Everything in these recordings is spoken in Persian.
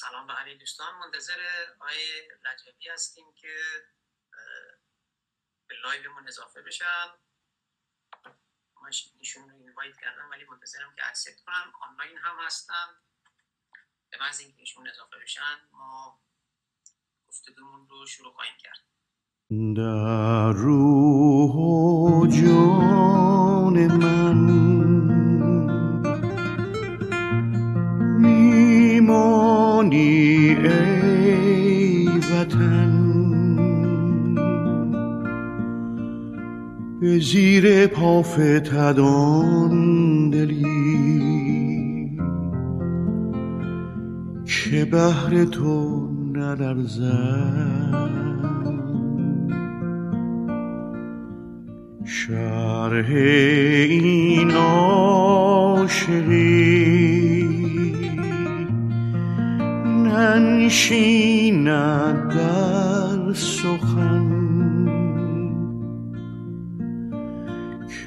سلام به همه دوستان. منتظر آقای رجبی هستیم که به live مون اضافه بشن. ما ایشون رو invite کردم ولی منتظرم که accept کنم آنلاین هم هستن. به محض اینکه ایشون اضافه بشن ما گفتگومون رو شروع خواهیم کرد. در روح و جان من زیر پافتدان دلی. که بهر تو نلرزد شرح این عاشقی ننشیند در سخن.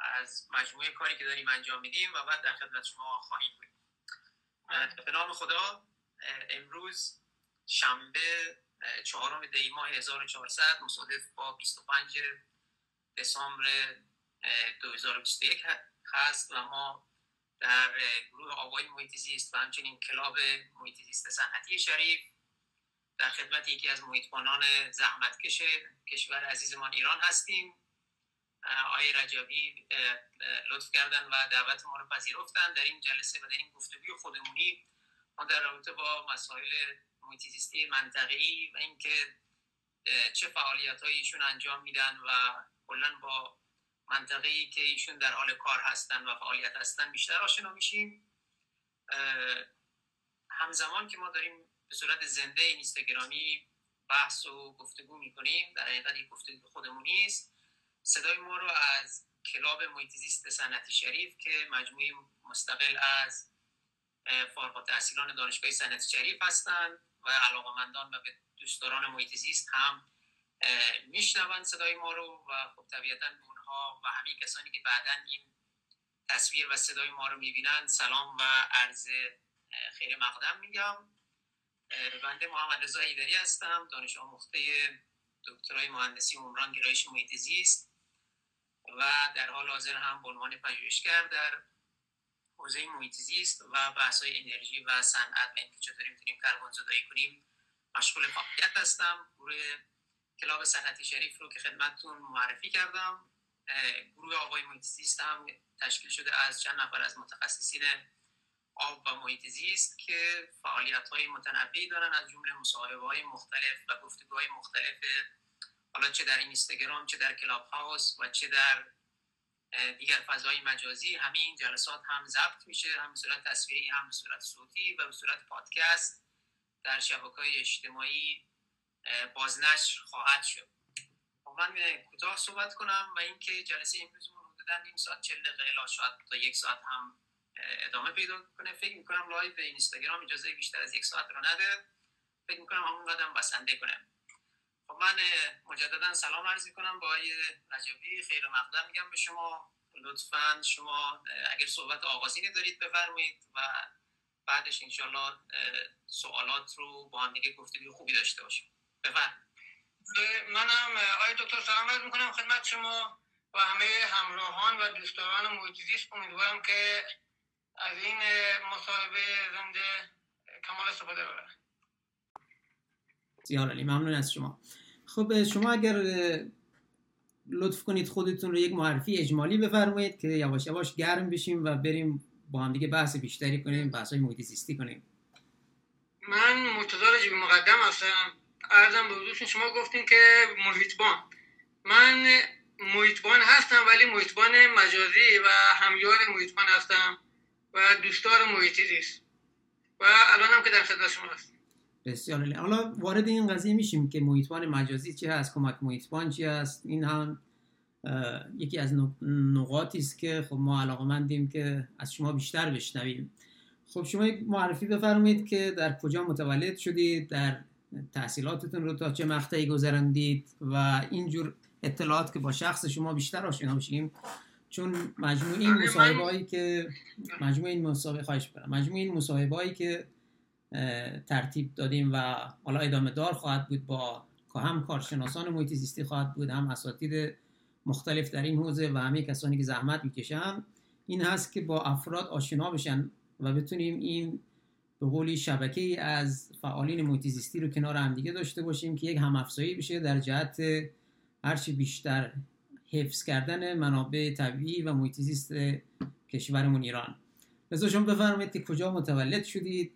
از مجموعه کاری که داریم انجام میدیم و بعد در خدمت شما خواهیم بود. به نام خدا امروز شنبه چهارم دی ماه 1400 مصادف با 25 دسامبر 2021 هست و ما در گروه آوای محیط زیست و همچنین کلاب محیط زیست صنعتی شریف در خدمت یکی از محیطبانان زحمتکش کشور عزیزمان ایران هستیم. آقای رجابی لطف کردن و دعوت ما رو پذیرفتن در این جلسه و در این گفتگوی خودمونی. ما در رابطه با مسائل محیط زیستی منطقه‌ای و اینکه چه فعالیت ایشون انجام میدن و کلا با منطقه‌ای که ایشون در حال کار هستن و فعالیت هستن بیشتر آشنا میشیم. همزمان که ما داریم به صورت زنده اینستاگرامی بحث و گفتگو می‌کنیم در حقیقت یک گفتگو خودمونی است. صدای ما رو از کلاب محیط زیست صنعتی شریف که مجموعه مستقل از فارغ التحصیلان دانشگاه صنعتی شریف هستند و علاقمندان و به دوستداران محیط زیست هم میشنوند صدای ما رو و خب طبیعتا اونها و همین کسانی که بعدا این تصویر و صدای ما رو می‌بینند سلام و عرض خیر مقدم میگم. بنده محمد رضا ایدری هستم دانش آموخته دکترای مهندسی عمران گرایش محیط زیست. و در حال حاضر هم به عنوان پژوهشگر در حوزه محیط زیست و بحث های انرژی و صنعت و اینکه چطوری می‌تونیم کربن زدایی کنیم مشغول فعالیت هستم. گروه کلاب صنعتی شریف رو که خدمتتون معرفی کردم. گروه آقای محیط زیست هم تشکیل شده از چند نفر از متخصصین آب و محیط زیست که فعالیت های متنوعی دارن از جمله مصاحبه های مختلف و گفتگوهای مختلف حالا چه در اینستاگرام چه در کلاب هاوس و چه در دیگر فضای مجازی همه این جلسات هم ضبط میشه هم به صورت تصویری هم به صورت صوتی و به صورت پادکست. در شبکه اجتماعی بازنشر خواهد شد. من کوتاه صحبت کنم و اینکه جلسه امروز حدودا نیم ساعت چل دقیقه شاید تا یک ساعت هم ادامه پیدا کنه. فکر می‌کنم live اینستاگرام اجازه بیشتر از یک ساعت رو نده. فکر می‌کنم همون قدم بسنده کنم. من مجددا سلام عرض کنم با آقای رجبی. خیر مقدم میگم به شما. لطفا شما اگر صحبت آغازینی دارید بفرمایید و بعدش انشالله سوالات رو با هم دیگه گفتگوی خوبی داشته باشیم. بفرمایید. منم آقای دکتر سلام عرض می‌کنم خدمت شما و همه همراهان و دوستان محیط زیست. امیدوارم که از این مصاحبه زنده کمال استفاده ببرن بسیار علی ممنون از شما. خب شما اگر لطف کنید خودتون رو یک معرفی اجمالی بفرمایید که یواش یواش گرم بشیم و بریم با هم دیگه بحث بیشتری کنیم بحث های کنیم. من مرتضی رجبی مقدم هستم. ارزم به حضورتون شما گفتین که محیطبان من محیطبان هستم ولی محیطبان مجازی و همیار محیطبان هستم و دوستدار محیطی زیست و هم که در خدمت شما هست بسیار. حالا وارد این قضیه میشیم که محیطبان مجازی چی هست کمک محیطبان چی هست؟ این هم یکی از نق- نقاطی است که خب ما علاقمندیم که از شما بیشتر بشنویم. خب شما یک معرفی بفرمایید که در کجا متولد شدید در تحصیلاتتون رو تا چه مقطعی گذراندید و اینجور اطلاعات که با شخص شما بیشتر آشنا بشیم چون مجموع این بله، مصاحبه هایی که مجموع این مصاحبه خواهش برم مجموع این مصاحبه هایی که ترتیب دادیم و حالا ادامه دار خواهد بود با هم کارشناسان محیط زیستی خواهد بود هم اساتید مختلف در این حوزه و همه کسانی که زحمت می‌کشن این هست که با افراد آشنا بشن و بتونیم این به قولی شبکه ای از فعالین محیط زیستی رو کنار هم دیگه داشته باشیم که یک همافزایی بشه در جهت هرچی بیشتر حفظ کردن منابع طبیعی و محیط زیست کشورمون ایران. بذار شما بفرمایید که کجا متولد شدید؟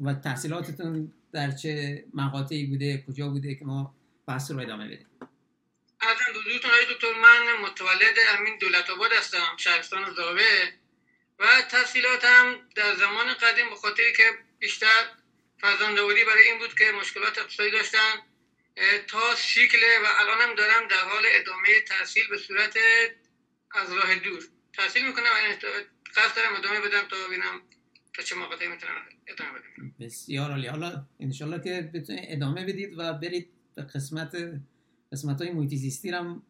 و تحصیلاتتون در چه مقاطعی بوده کجا بوده که ما بحث رو ادامه بدیم؟ ارزم حضورتون آقای دکتر من متولد همین دولت آباد هستم شهرستان زاوه و تحصیلاتم در زمان قدیم به خاطری که بیشتر فرزندآوری برای این بود که مشکلات اقتصادی داشتم اه، تا سیکل و الانم دارم در حال ادامه تحصیل به صورت از راه دور. تحصیل می‌کنم و قصد دارم ادامه بدم تا ببینم تا چه مقاطعی می‌تونم. بسیار عالی. حالا انشالله که بتونید ادامه بدید و برید به قسمت قسمت های محیط هم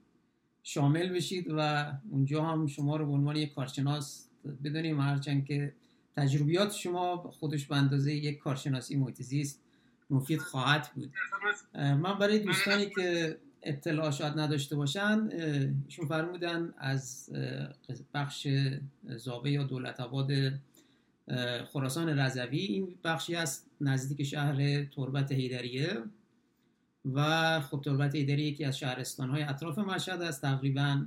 شامل بشید و اونجا هم شما رو به عنوان یک کارشناس بدونیم. هرچند که تجربیات شما خودش به اندازه یک کارشناسی محیط مفید خواهد بود. من برای دوستانی که اطلاع شاید نداشته باشن ایشون فرمودن از بخش زاوه یا دولت آباد خراسان رضوی. این بخشی است نزدیک شهر تربت هیدریه و خب تربت هیدری یکی از شهرستان های اطراف مشهد است. تقریبا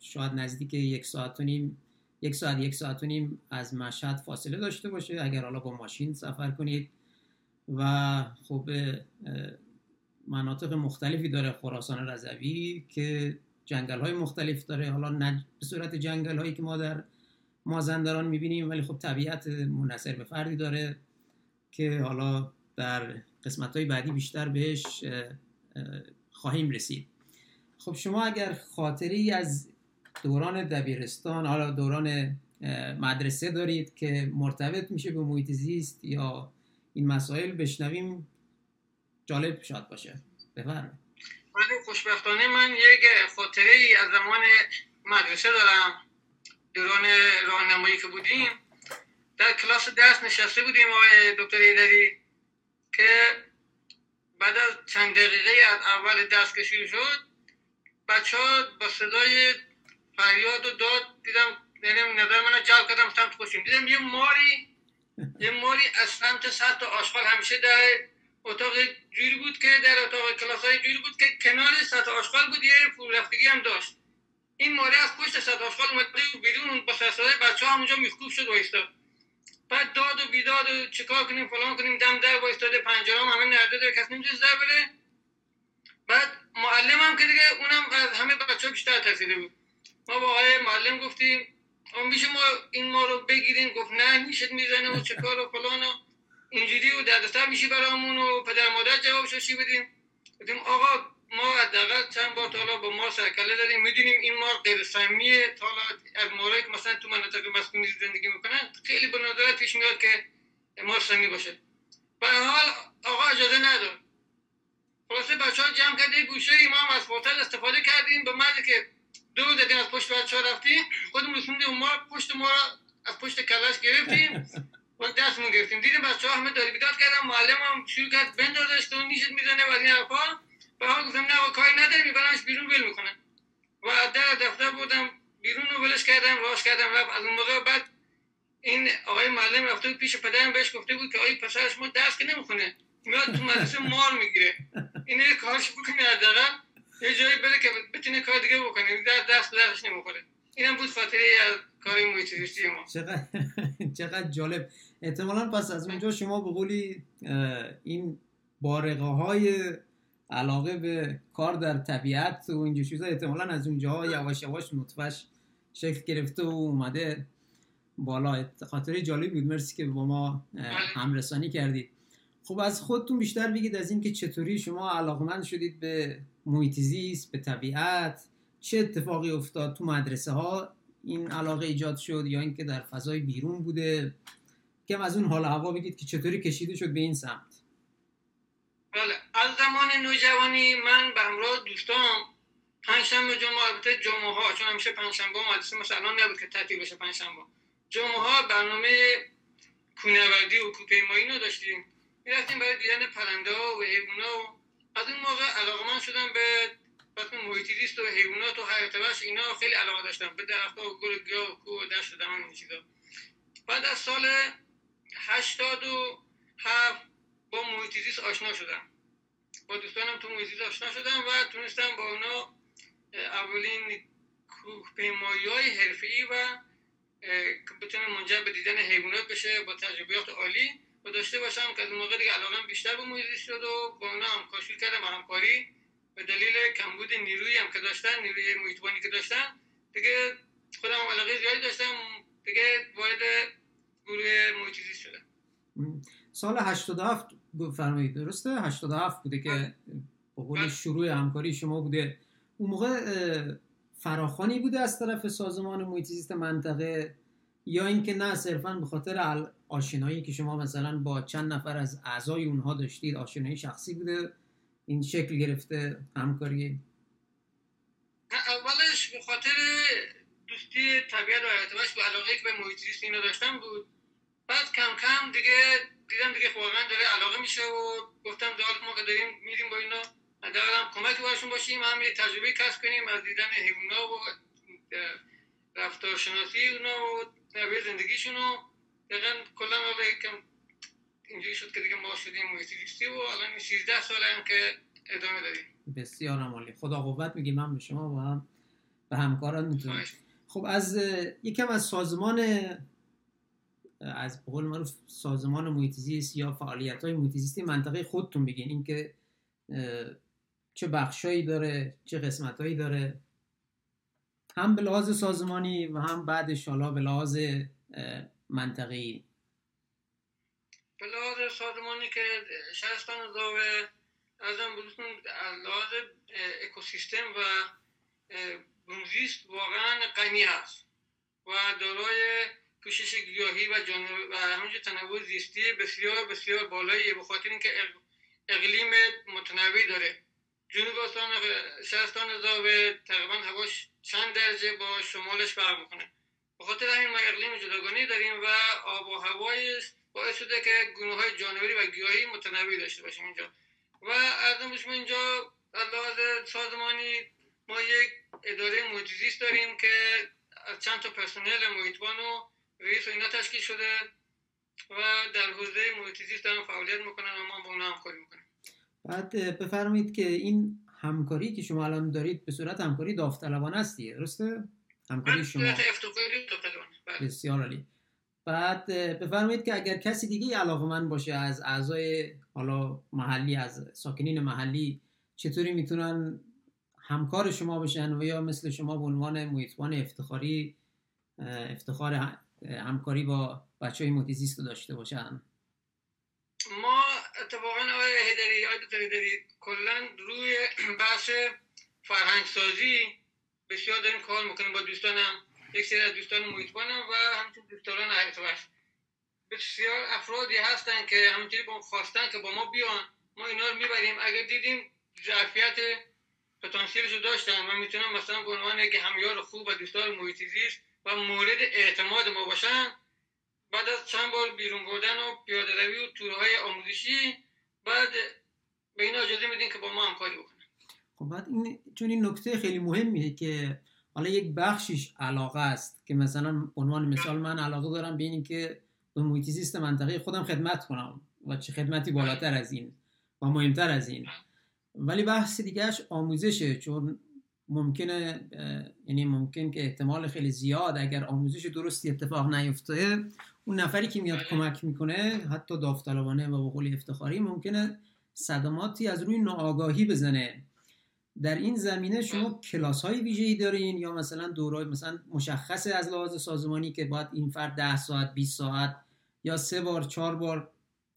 شاید نزدیک یک ساعت و نیم یک ساعت یک ساعت و نیم از مشهد فاصله داشته باشه. اگر حالا با ماشین سفر کنید. و خب مناطق مختلفی داره خراسان رضوی که جنگل های مختلف داره. حالا نه به صورت جنگل هایی که ما در مازندران می‌بینیم ولی خب طبیعت منحصر به فردی داره که حالا در قسمت های بعدی بیشتر بهش اه، اه، خواهیم رسید. خب شما اگر خاطری از دوران دبیرستان حالا دوران مدرسه دارید که مرتبط میشه به محیط زیست یا این مسائل بشنویم. جالب شاد باشه. بفرمایید. ولی خوشبختانه من یک خاطره از زمان مدرسه دارم. دوران راهنمایی که بودیم در کلاس درس نشسته بودیم آقای دکتر ایدری که بعد از چند دقیقه از اول درس که شد بچه ها با صدای فریاد و داد دیدم یعنی نظر من جلب کردم سمت خوشیم دیدم یه ماری یه ماری از سمت سطح آشغال همیشه در اتاق جوری بود که در اتاق کلاس های جوری بود که کنار سطح آشغال بود یه فرو رفتگی هم داشت. این ماری از پشت آشغال اومده بیرون با سرسرهای بچه ها همونجا میخکوب شد وایستاد بعد داد و بیداد و چیکار کنیم فلان کنیم دم در وایستاده پنجره هم همه نرده داره کسی نمی‌تونه در بره. بعد معلم هم که دیگه اونم از همه بچه ها بیشتر ترسیده بود. ما با آقای معلم گفتیم آقا میشه ما این ما رو بگیریم؟ گفت نه نیشت می‌زنه و چه کار و فلان و اینجوری و دردسر میشی برامون و پدر مادر جوابشو چی بدیم گفتیم آقا ما حداقل چند بار تا حالا با ما سرکله داریم می‌دونیم این مار غیر سمیه. تا حالا از مارایی که مثلا تو مناطق مسکونی زندگی می‌کنن خیلی به ندرت پیش میاد که مار سمی باشه. به حال آقا اجازه نداد خلاصه بچه ها جمع کرده گوشه ما هم از فوتل استفاده کردیم. به مرد که دو زدیم از پشت بچه ها رفتیم خودمون رسوندیم ما پشت ما را از پشت کلش گرفتیم. و دستمون گرفتیم. دیدیم بچه ها همه داری بیداد کردن معلم هم شروع کرد بندازش تو نیشت می‌زنه و این به حال گفتم نه کاری نداری میبرمش بیرون ول می‌کنن و در دفتر بردم بیرون رو ولش کردم راش کردم رفت. از اون موقع بعد این آقای معلم رفته بود پیش پدرم بهش گفته بود که آقای پسرش ما درس که نمی‌خونه. میاد تو مدرسه مار می‌گیره. این یه کارش بکنه حداقل یه جایی بره که بتونه کار دیگه بکنه. در دست درش نمی‌خوره. اینم بود خاطره از کار محیط ما. چقدر چقدر جالب. احتمالا پس از اونجا شما به قولی این بارقه های علاقه به کار در طبیعت و اینجور چیزا. احتمالا از اونجا یواش یواش نطفش شکل گرفته و اومده بالا. خاطره جالبی بود. مرسی که با ما همرسانی کردید. خب از خودتون بیشتر بگید از اینکه چطوری شما علاقمند شدید به محیط زیست به طبیعت چه اتفاقی افتاد تو مدرسه ها این علاقه ایجاد شد یا اینکه در فضای بیرون بوده؟ که از اون حال هوا بگید که چطوری کشیده شد به این سمت. بله. از زمان نوجوانی من به همراه دوستام پنجشنبه جمعه البته جمعه ها چون همیشه پنجشنبه مدرسه مثلا نبود که تعطیل بشه پنجشنبه. جمعه ها برنامه کونوردی و کوپیمایی رو داشتیم. می‌رفتیم برای دیدن پرنده و حیونا و از اون موقع علاقه من شدم به وقتی محیطی زیست و حیوانات و حیات وحش اینا خیلی علاقه داشتم. به درخت و گل گیاه و کوه و دشت و دمان چیزا. بعد از سال هشتاد و هفت با محیطی زیست آشنا شدم. با دوستانم تو محیطی زیست آشنا شدم و تونستم با اونا اولین کوهپیمایی های حرفه‌ای و که بتونه منجر به دیدن حیوانات بشه با تجربیات عالی و داشته باشم که از اون موقع دیگه علاقه بیشتر به محیط شد و با اونا هم کاشول کردم همکاری به دلیل کمبود نیرویی هم که داشتن نیروی محیطبانی که داشتن دیگه خودم علاقه زیادی داشتم دیگه وارد گروه محیط شدم. سال 87 فرمایید درسته؟ 87 بوده که به قول شروع همکاری شما بوده. اون موقع فراخانی بوده از طرف سازمان محیط زیست منطقه یا اینکه نه صرفا به خاطر آشنایی که شما مثلا با چند نفر از اعضای اونها داشتید آشنایی شخصی بوده؟ این شکل گرفته همکاری؟ اولش به خاطر دوستی طبیعت و ارتباطش به علاقه که به محیط زیست اینو داشتم بود. بعد کم کم دیگه دیدم دیگه واقعا داره علاقه میشه و گفتم دارت ما که داریم میریم با اینا. حداقل کمک باشون باشیم هم یه تجربه کسب کنیم از دیدن حیونا و رفتار شناسی اونا و نوع زندگیشون و دقیقا کلا حالا یکم اینجوری شد که دیگه ما شدیم محیطی و الان 13 سال هم که ادامه داریم. بسیار عمالی خدا قوت میگیم من به شما و هم به همکاران می‌تونم خب از یکم از سازمان از قول معروف سازمان محیط یا فعالیت های محیط زیستی منطقه خودتون بگین. اینکه چه بخشایی داره چه قسمتهایی داره. هم به لحاظ سازمانی و هم بعدش حالا به لحاظ منطقی به لحاظ سازمانی که شهرستان زاوه ازم بودتون از لحاظ اکوسیستم و بومزیست واقعا غنی هست و دارای پوشش گیاهی و و همینجور تنوع زیستی بسیار بسیار بالایی به خاطر اینکه اقلیم متنوعی داره. جنوب استان شهرستان زاوه تقریبا هواش چند درجه با شمالش فرق می‌کنه. به خاطر همین ما اقلیم جداگانه داریم و آب و هوایش باعث شده که گونه های جانوری و گیاهی متنوع داشته باشیم اینجا. و از اینجا از سازمانی ما یک اداره محیط داریم که از چند تا پرسنل محیطبان و رئیس و اینا تشکیل شده و در حوزه محیط زیست دارن فعالیت می‌کنن و ما با اونا همکاری می‌کنیم. بعد بفرمایید که این همکاری که شما الان دارید به صورت همکاری داوطلبانه است درسته؟ همکاری شما. بله. بسیار عالی. بعد بفرمایید که اگر کسی دیگه علاقه من باشه از اعضای حالا محلی از ساکنین محلی چطوری می‌تونن همکار شما بشن و یا مثل شما به عنوان محیطبان افتخاری افتخار همکاری با بچه های محیط داشته باشن. ما اتفاقا آقای هیدری آقای دکتر هیدری کلا روی بحث فرهنگ سازی بسیار داریم کار می‌کنیم با دوستانم. یک سری از دوستان محیطبانم و همچنین دوستان حیات بسیار افرادی هستن که همینطوری با خواستن که با ما بیان. ما اینا رو می‌بریم. اگر دیدیم ظرفیت پتانسیلش رو داشتن و می‌تونم مثلا به عنوان یک همیار خوب و دوستان محیط و مورد اعتماد ما باشن بعد از چند بار بیرون بردن و پیاده روی و تورهای آموزشی بعد به این اجازه میدین که با ما همکاری بکنن. خب بعد این چون این نکته خیلی مهمیه که حالا یک بخشش علاقه است که مثلا عنوان مثال من علاقه دارم به که به محیط زیست منطقه خودم خدمت کنم و چه خدمتی بالاتر از این و مهمتر از این. ولی بحث دیگهش آموزشه چون ممکنه یعنی ممکن که احتمال خیلی زیاد اگر آموزش درستی اتفاق نیفته اون نفری که میاد کمک می‌کنه حتی داوطلبانه و بقول افتخاری ممکنه صدماتی از روی ناآگاهی بزنه. در این زمینه شما کلاس های ویژه‌ای دارین یا مثلا دورای مثلا مشخصه از لحاظ سازمانی که باید این فرد 10 ساعت 20 ساعت یا سه بار چهار بار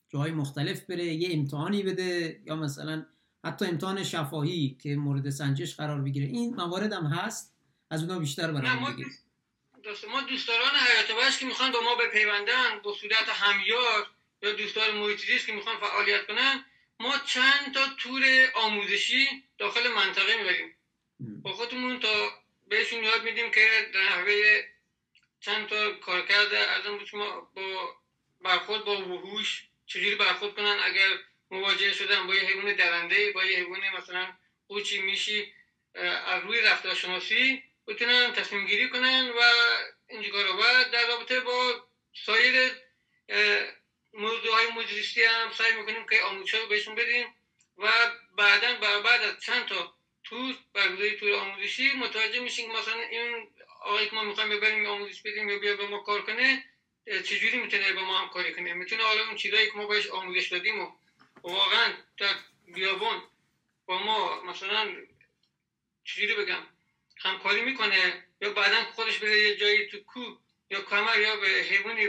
جاهای مختلف بره یه امتحانی بده یا مثلا حتی امتحان شفاهی که مورد سنجش قرار بگیره. این موارد هم هست. از اونها بیشتر ما برای بگید. دوست ما دوستداران حیات وحش که می‌خوان با ما بپیوندن به صورت همیار یا دوستدار محیط که می‌خوان فعالیت کنن ما چند تا تور آموزشی داخل منطقه می‌بریم. با خودمون تا بهشون یاد میدیم که در نحوه چند تا کارکرد از اون با برخورد با وحوش چجوری برخورد کنن اگر مواجه شدن با یه حیوان درنده با یه حیوان مثلا قوچی میشی از روی رفتارشناسی بتونن تصمیم گیری کنن و اینجا و در رابطه با سایر موضوع های مجلسی هم سعی می‌کنیم که آموزش رو بهشون بدیم و بعدا بعد از چند تا تور برگزاری تور آموزشی متوجه میشیم مثلا این آقایی که ما می‌خوایم ببریم آموزش بدیم یا بیا به ما کار کنه چجوری می‌تونه با ما هم کاری کنه؟ می‌تونه حالا اون چیزایی که ما بهش آموزش دادیم و واقعا در بیابون با ما مثلا چجوری بگم همکاری می‌کنه یا بعدا خودش بره یه جایی تو کو یا کمر یا به حیوانی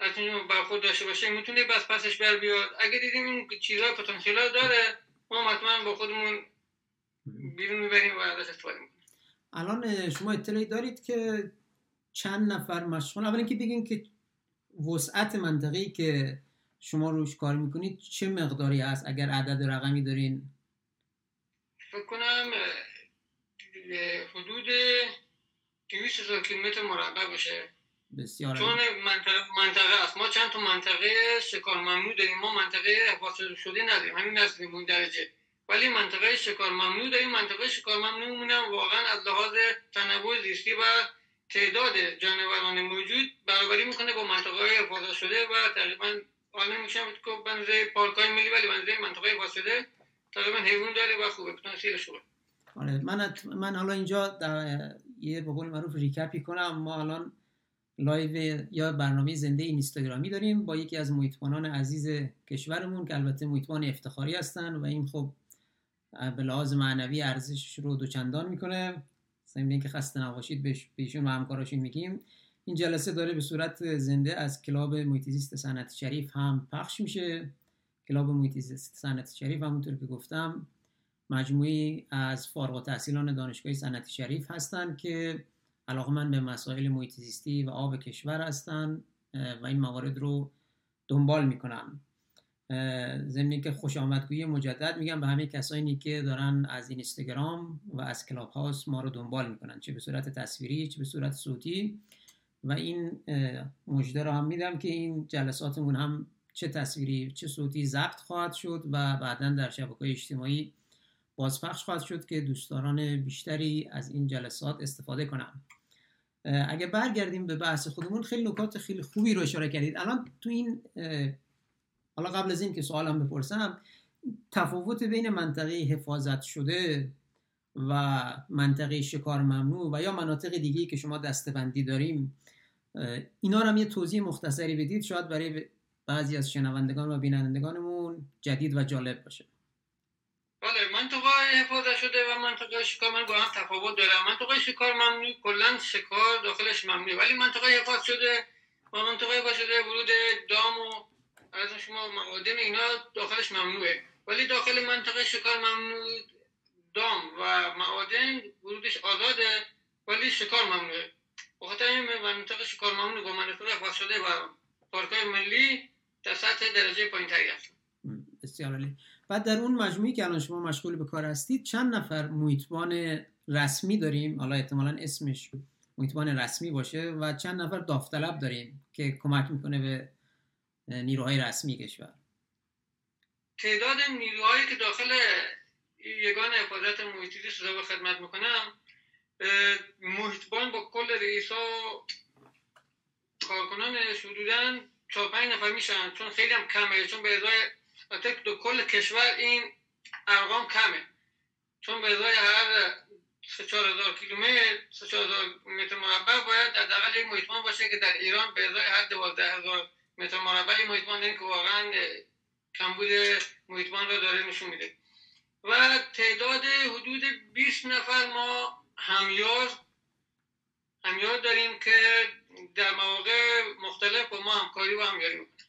از این برخورد داشته باشه می‌تونه بس پسش بر بیاد. اگه دیدیم این چیزها پتانسیل داره ما حتما با خودمون بیرون می‌بریم و ازش استفاده می‌کنیم. الان شما اطلاعی دارید که چند نفر مشغول؟ اول اینکه بگین که وسعت منطقه‌ای که شما روش کار می‌کنید چه مقداری هست اگر عدد رقمی دارین؟ فکر کنم حدود 200 هزار کیلومتر مربع باشه. بسیار چون. منطقه, منطقه است. ما چند تا منطقه شکار ممنوع داریم. ما منطقه حفاظت شده نداریم. همین است اون درجه. ولی منطقه شکار ممنوع داریم. منطقه شکار ممنوع مونم واقعا از لحاظ تنوع زیستی و تعداد جانوران موجود برابری می‌کنه با منطقه حفاظت شده و تقریبا حالا میشم که بنزه پارک های ملی ولی بنزه منطقه شده تقریبا حیوان داره و خوبه پتانسیلش خوبه آره من من حالا اینجا در یه به قول معروف recap ی کنم ما الان live یا برنامه زنده اینستاگرامی داریم با یکی از محیطبانان عزیز کشورمون که البته محیطبان افتخاری هستن و این خب به لحاظ معنوی ارزشش رو دوچندان می‌کنه. ضمن اینکه خسته نباشید بهش- بهشون و همکاراشون میگیم. این جلسه داره به صورت زنده از کلاب محیط زیست صنعت شریف هم پخش میشه. کلاب محیط زیست صنعت شریف همونطور که گفتم مجموعی از فارغ التحصیلان دانشگاه صنعتی شریف هستند که علاقمند به مسائل محیط زیستی و آب کشور هستند و این موارد رو دنبال می‌کنن ضمن اینکه خوش آمدگویی مجدد میگم به همه کسانی که دارن از اینستاگرام و از کلاب هاوس ما رو دنبال می‌کنن چه به صورت تصویری چه به صورت صوتی. و این مژده رو هم میدم که این جلساتمون هم چه تصویری چه صوتی ضبط خواهد شد و بعدا در شبکه اجتماعی بازپخش خواهد شد که دوستداران بیشتری از این جلسات استفاده اه، اگه برگردیم به بحث خودمون خیلی نکات خیلی خوبی رو اشاره کردید. الان تو این حالا قبل از این که سوالم بپرسم تفاوت بین منطقه حفاظت شده و منطقه شکار ممنوع و یا مناطق دیگه که شما دستبندی داریم اینا رو هم یه توضیح مختصری بدید. شاید برای بعضی از شنوندگان و بینندگانمون جدید و جالب باشه. بله منطقه حفاظت شده و منطقه شکار من با هم تفاوت داره منطقه شکار ممنوع کلا شکار داخلش ممنوع ولی منطقه حفاظت شده و منطقه حفاظت شده ورود دام و از شما معادن اینا داخلش ممنوعه. ولی داخل منطقه شکار ممنوع دام و معادن ورودش آزاده ولی شکار ممنوعه. بخاطر این منطقه شکار ممنوع با منطقه حفاظت شده و پارکای ملی در سطح درجه پایینتری هست بسیار عالی بعد در اون مجموعی که الان شما مشغول به کار هستید چند نفر محیطبان رسمی داریم حالا احتمالا اسمش محیطبان رسمی باشه و چند نفر داوطلب داریم که کمک می‌کنه به نیروهای رسمی کشور تعداد نیروهایی که داخل یگان حفاظت محیطی زیست به خدمت می‌کنم محیطبان با کل رئیسا کارکنانش حدودا چهار پنج نفر میشن چون خیلی هم کمه چون به ازای دو کل کشور این ارقام کمه. چون به ازای هر سه چهار هزار کیلومتر سه چهار هزار متر مربع باید حداقل یک محیطبان باشه که در ایران به ازای هر دوازده هزار متر مربع یک محیطبان داریم که واقعا کمبود محیطبان را داره نشون میده. و تعداد حدود 20 نفر ما همیار همیار داریم که در مواقع مختلف با ما همکاری و همیاری می‌کنن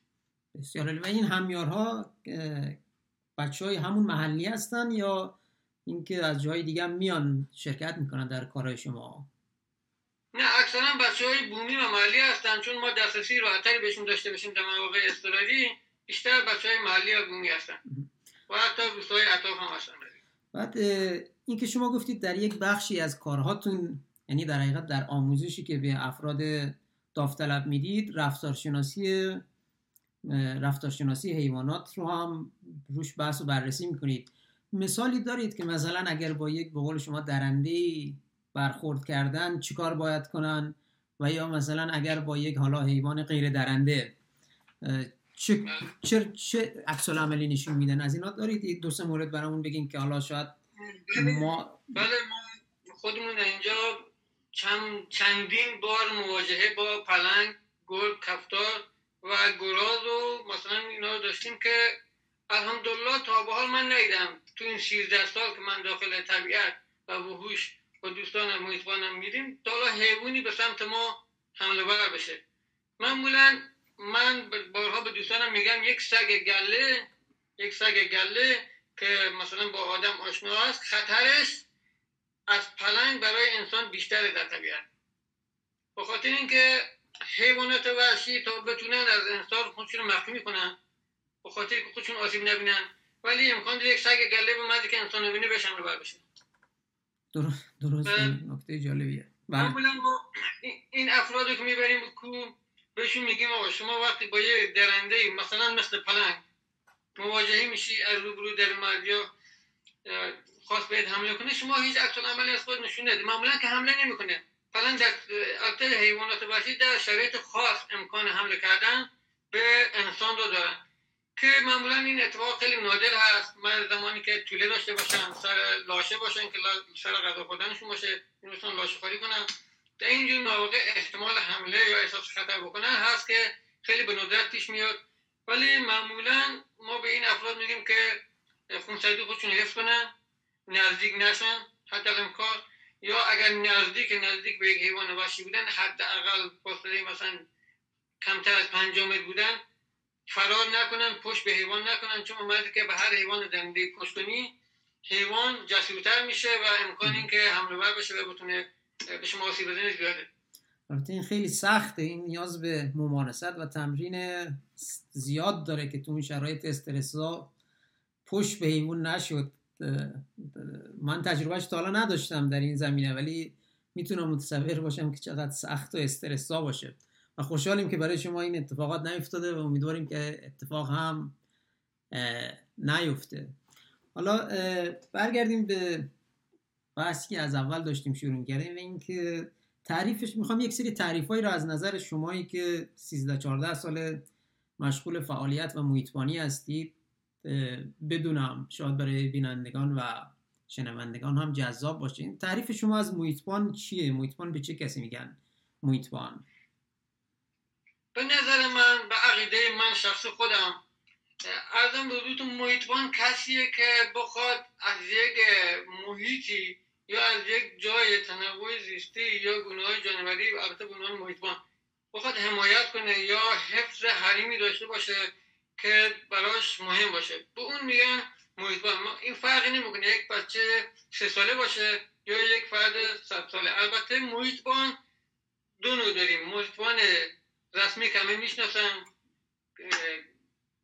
بسیار. و این همیارها بچه های همون محلی هستن یا اینکه از جای دیگه میان شرکت می‌کنن در کارهای شما؟ نه اکثرا بچه های بومی و محلی هستن چون ما دسترسی راحتری بهشون داشته باشیم در مواقع استراری بیشتر بچه های محلی و بومی هستن. و حتی روستای اطراف هم هستن. بعد اینکه شما گفتید در یک بخشی از کارهاتون یعنی در حقیقت در آموزشی که به افراد داوطلب می‌دید رفتارشناسی رفتارشناسی حیوانات رو هم روش بحث و بررسی می‌کنید. مثالی دارید که مثلا اگر با یک به قول شما درنده برخورد کردن چیکار باید کنن؟ و یا مثلا اگر با یک حالا حیوان غیر درنده چه چه, چه عکس نشون میدن؟ از اینا دارید؟ دو سه مورد برامون بگین که حالا شاید ما بله ما خودمون اینجا چند چندین بار مواجهه با پلنگ گل کفتار و گراز و مثلا اینا داشتیم که الحمدلله تا به حال من ندیدم تو این 13 سال که من داخل طبیعت و وحوش با دوستانم میریم تا حالا حیوانی به سمت ما حمله بر بشه. معمولا من بارها به دوستانم میگم یک سگ گله یک سگ گله که مثلا با آدم آشنا است خطرش از پلنگ برای انسان بیشتره در طبیعت. به خاطر اینکه حیوانات وحشی تا بتونن از انسان خودشون مخفی می‌کنن به خاطر که خودشون آسیب نبینن ولی امکان داره یک سگ گله به مزی که انسان نبینه بهش حمله بر بشه. درست درست. نکته جالبیه. بله. معمولا ما این افرادی که می‌بریم کو بهشون میگیم آقا شما وقتی با یه درنده مثلا مثل پلنگ مواجهه میشی از روبرو در مرد یا خواست بهت حمله کنه. شما هیچ عکس عملی از خود نشون نده معمولا که حمله نمی‌کنه. فلان در البته حیوانات وحشی در شرایط خاص امکان حمله کردن به انسان رو دارن که معمولا این اتفاق خیلی نادر هست. من زمانی که طوله داشته باشن سر لاشه باشن که سر غذا خوردنشون باشه می‌تونن لاشه خاری کنن. در اینجور مواقع احتمال حمله یا احساس خطر بکنن هست که خیلی به ندرت پیش میاد. ولی معمولا ما به این افراد میگیم که خونسردی خودشون حفظ کنن نزدیک نشن حتی امکان یا اگر نزدیک نزدیک به یک حیوان وحشی بودن حداقل فاصله مثلا کمتر از پنج متر بودن فرار نکنن پشت به حیوان نکنن. چون اومده که به هر حیوان زنده پشت کنی حیوان جسورتر میشه و امکان این که حمله بر بشه و بتونه به شما آسیب بزنه زیاده. البته این خیلی سخته. این نیاز به ممارست و تمرین زیاد داره که تو اون شرایط استرسا پشت به حیوان نشد. من تجربهش تا حالا نداشتم در این زمینه ولی می‌تونم متصور باشم که چقدر سخت و استرسا باشه. و خوشحالیم که برای شما این اتفاقات نیفتاده و امیدواریم که اتفاق هم نیفته. حالا برگردیم به بحثی که از اول داشتیم شروع کردیم و اینکه تعریفش می‌خوام یک سری تعریفایی رو از نظر شمایی که 13 14 سال مشغول فعالیت و محیطبانی هستید بدونم. شاید برای بینندگان و شنوندگان هم جذاب باشه. این تعریف شما از محیطبان چیه؟ محیطبان به چه کسی میگن؟ محیطبان. به نظر من به عقیده من شخص خودم ارزم به حضورتون محیطبان کسیه که بخواد از یک محیطی یا از یک جای تنوع زیستی یا گناه جانوری البته عنوان محیطبان. بخواد حمایت کنه یا حفظ حریمی داشته باشه که براش مهم باشه. به اون میگن محیطبان. این فرقی نمی‌کنه. یک بچه سه ساله باشه یا یک فرد صد ساله. البته محیطبان دو نوع داریم. محیطبان رسمی کمی می‌شناسن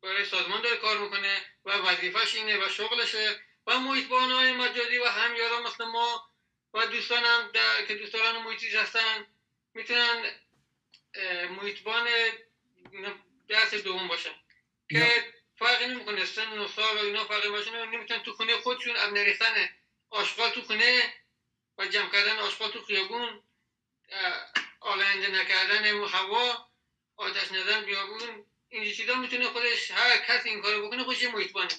برای سازمان داره کار می‌کنه و وظیفش اینه و شغلشه. و محیطبان های مجازی و همیارا مثل ما و دوستانم در... که دوستان محیطیز هستن می‌تونن محیطبان درس دوم باشن. که فرقی نمی‌کنه سن و سال و اینا فرقی باشه نمی‌تونن تو خونه خودشون اب نریختن آشغال تو خونه و جمع کردن آشغال تو خیابون آلنده نکردن هوا آتش نزن بیابون این چیزا می‌تونه خودش هر کسی این کارو بکنه خودش محیطبانه.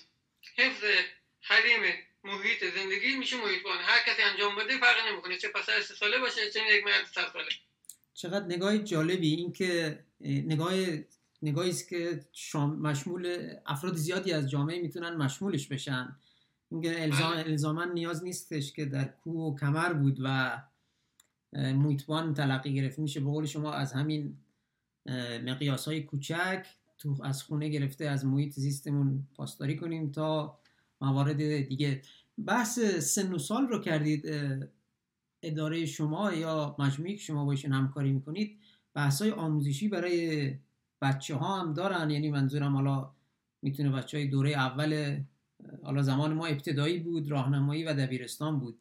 حفظ حریم محیط زندگی میشه محیطبان هر کسی انجام بده فرق نمی‌کنه. چه پسر سه ساله باشه چه یک مرد ساله. چقدر نگاه جالبی. این که نگاه نگاهی است که مشمول افراد زیادی از جامعه می‌تونن مشمولش بشن. اینکه الزام بله. الزاما نیاز نیستش که در کوه و کمر بود و محیطبان تلقی گرفت. میشه به قول شما از همین مقیاس های کوچک تو از خونه گرفته از محیط زیستمون پاسداری کنیم تا موارد دیگه. بحث سن و سال رو کردید اداره شما یا مجموعی که شما باشون همکاری می‌کنید بحث های آموزشی برای بچه ها هم دارن؟ یعنی منظورم حالا می‌تونه بچه های دوره اول حالا زمان ما ابتدایی بود راهنمایی و دبیرستان بود.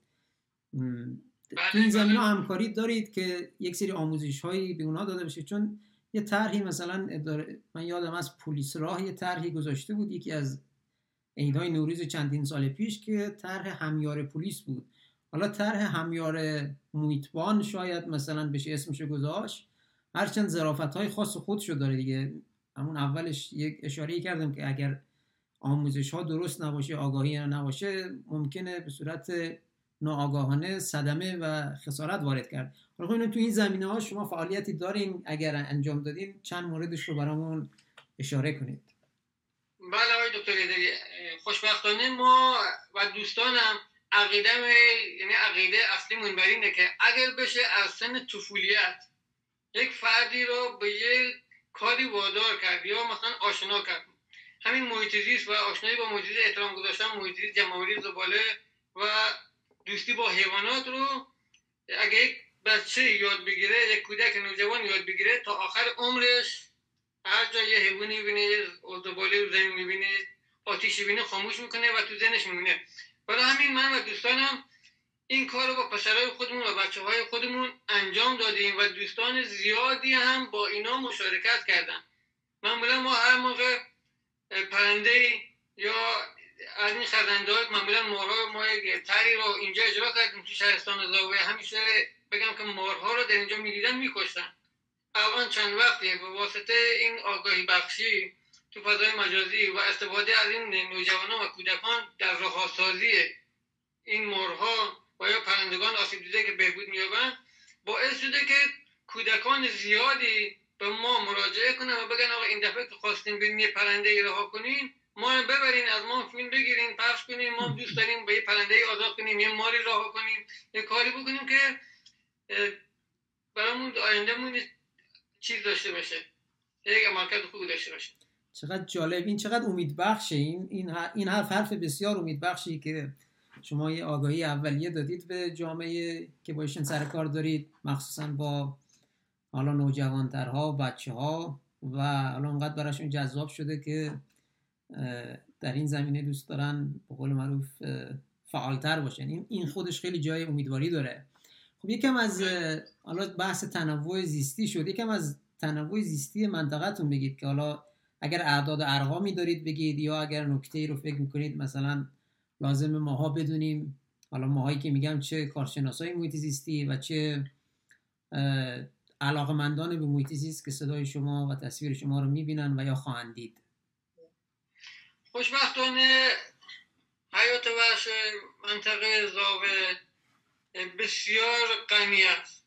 تو این زمین ها همکاری دارید که یک سری آموزش هایی به اونها داده بشه؟ چون یه طرحی مثلا اداره من یادم از پلیس راه یه طرحی گذاشته بود یکی از عیدهای نوروز چندین سال پیش که طرح همیار پلیس بود. حالا طرح همیار محیطبان شاید مثلا بشه اسمشو گذاشت. هرچند ظرافت های خاص خودشو داره دیگه. همون اولش یک اشاره کردم که اگر آموزش ها درست نباشه آگاهی نباشه ممکنه به صورت ناآگاهانه صدمه و خسارت وارد کرد. حالا خب تو این زمینه ها شما فعالیتی دارین. اگر انجام دادین چند موردش رو برامون اشاره کنید. بله آقای دکتر خوشبختانه ما و دوستانم عقیده یعنی عقیده اصلی بر اینه که اگر بشه از سن طفولیت یک فردی رو به یک کاری وادار کرد یا مثلا آشنا کرد. همین محیط و آشنایی با محیط احترام گذاشتن محیط زیست جمعآوری زباله و دوستی با حیوانات رو اگه یک بچه یاد بگیره یک کودک نوجوان یاد بگیره تا آخر عمرش هر جا یه حیوانی می‌بینه یه زباله رو زمین می‌بینه آتیش بینه خاموش می‌کنه و تو ذهنش می‌بینه برای همین من و دوستانم این کار رو با پسرهای خودمون و بچه های خودمون انجام دادیم و دوستان زیادی هم با اینا مشارکت کردن. معمولا ما هر موقع پرنده یا از این خزنده های معمولا مارها ما تری رو اینجا اجرا کردیم تو شهرستان زاویه. همیشه بگم که مارها رو در اینجا می‌دیدن میکشتن. الان چند وقتی به واسطه این آگاهی بخشی تو فضای مجازی و استفاده از این نوجوانان و کودکان در رهاسازی این مارها و یا پرندگان آسیب دیده که بهبود میابن باعث شده که کودکان زیادی به ما مراجعه کنن و بگن آقا این دفعه که خواستیم بریم یه پرنده رها کنیم ما ببرین از ما فیلم بگیرین پخش کنیم ما دوست داریم به یه پرنده آزاد کنیم یه ماری رها کنیم یه کاری بکنیم که برامون آیندهمون چیز داشته باشه یک عملکرد خوبی داشته باشه. چقدر جالب. این چقدر امید بخشه این این این حرف حرف بسیار امید بخشی که شما یه آگاهی اولیه دادید به جامعه که باشین سر کار دارید مخصوصا با حالا نوجوانترها و بچه ها و حالا انقدر براشون جذاب شده که در این زمینه دوست دارن به قول معروف فعالتر باشن. این خودش خیلی جای امیدواری داره. خب یکم از حالا بحث تنوع زیستی شد. یکم از تنوع زیستی منطقهتون بگید که حالا اگر اعداد ارقامی دارید بگید یا اگر نکته ای رو فکر می‌کنید مثلا لازم ماها بدونیم. حالا ماهایی که میگم چه کارشناسای محیط زیستی و چه علاقمندان به محیط زیست که صدای شما و تصویر شما رو می‌بینن و یا خواهند دید. خوشبختانه حیات وحش منطقه زاوه بسیار غنی است.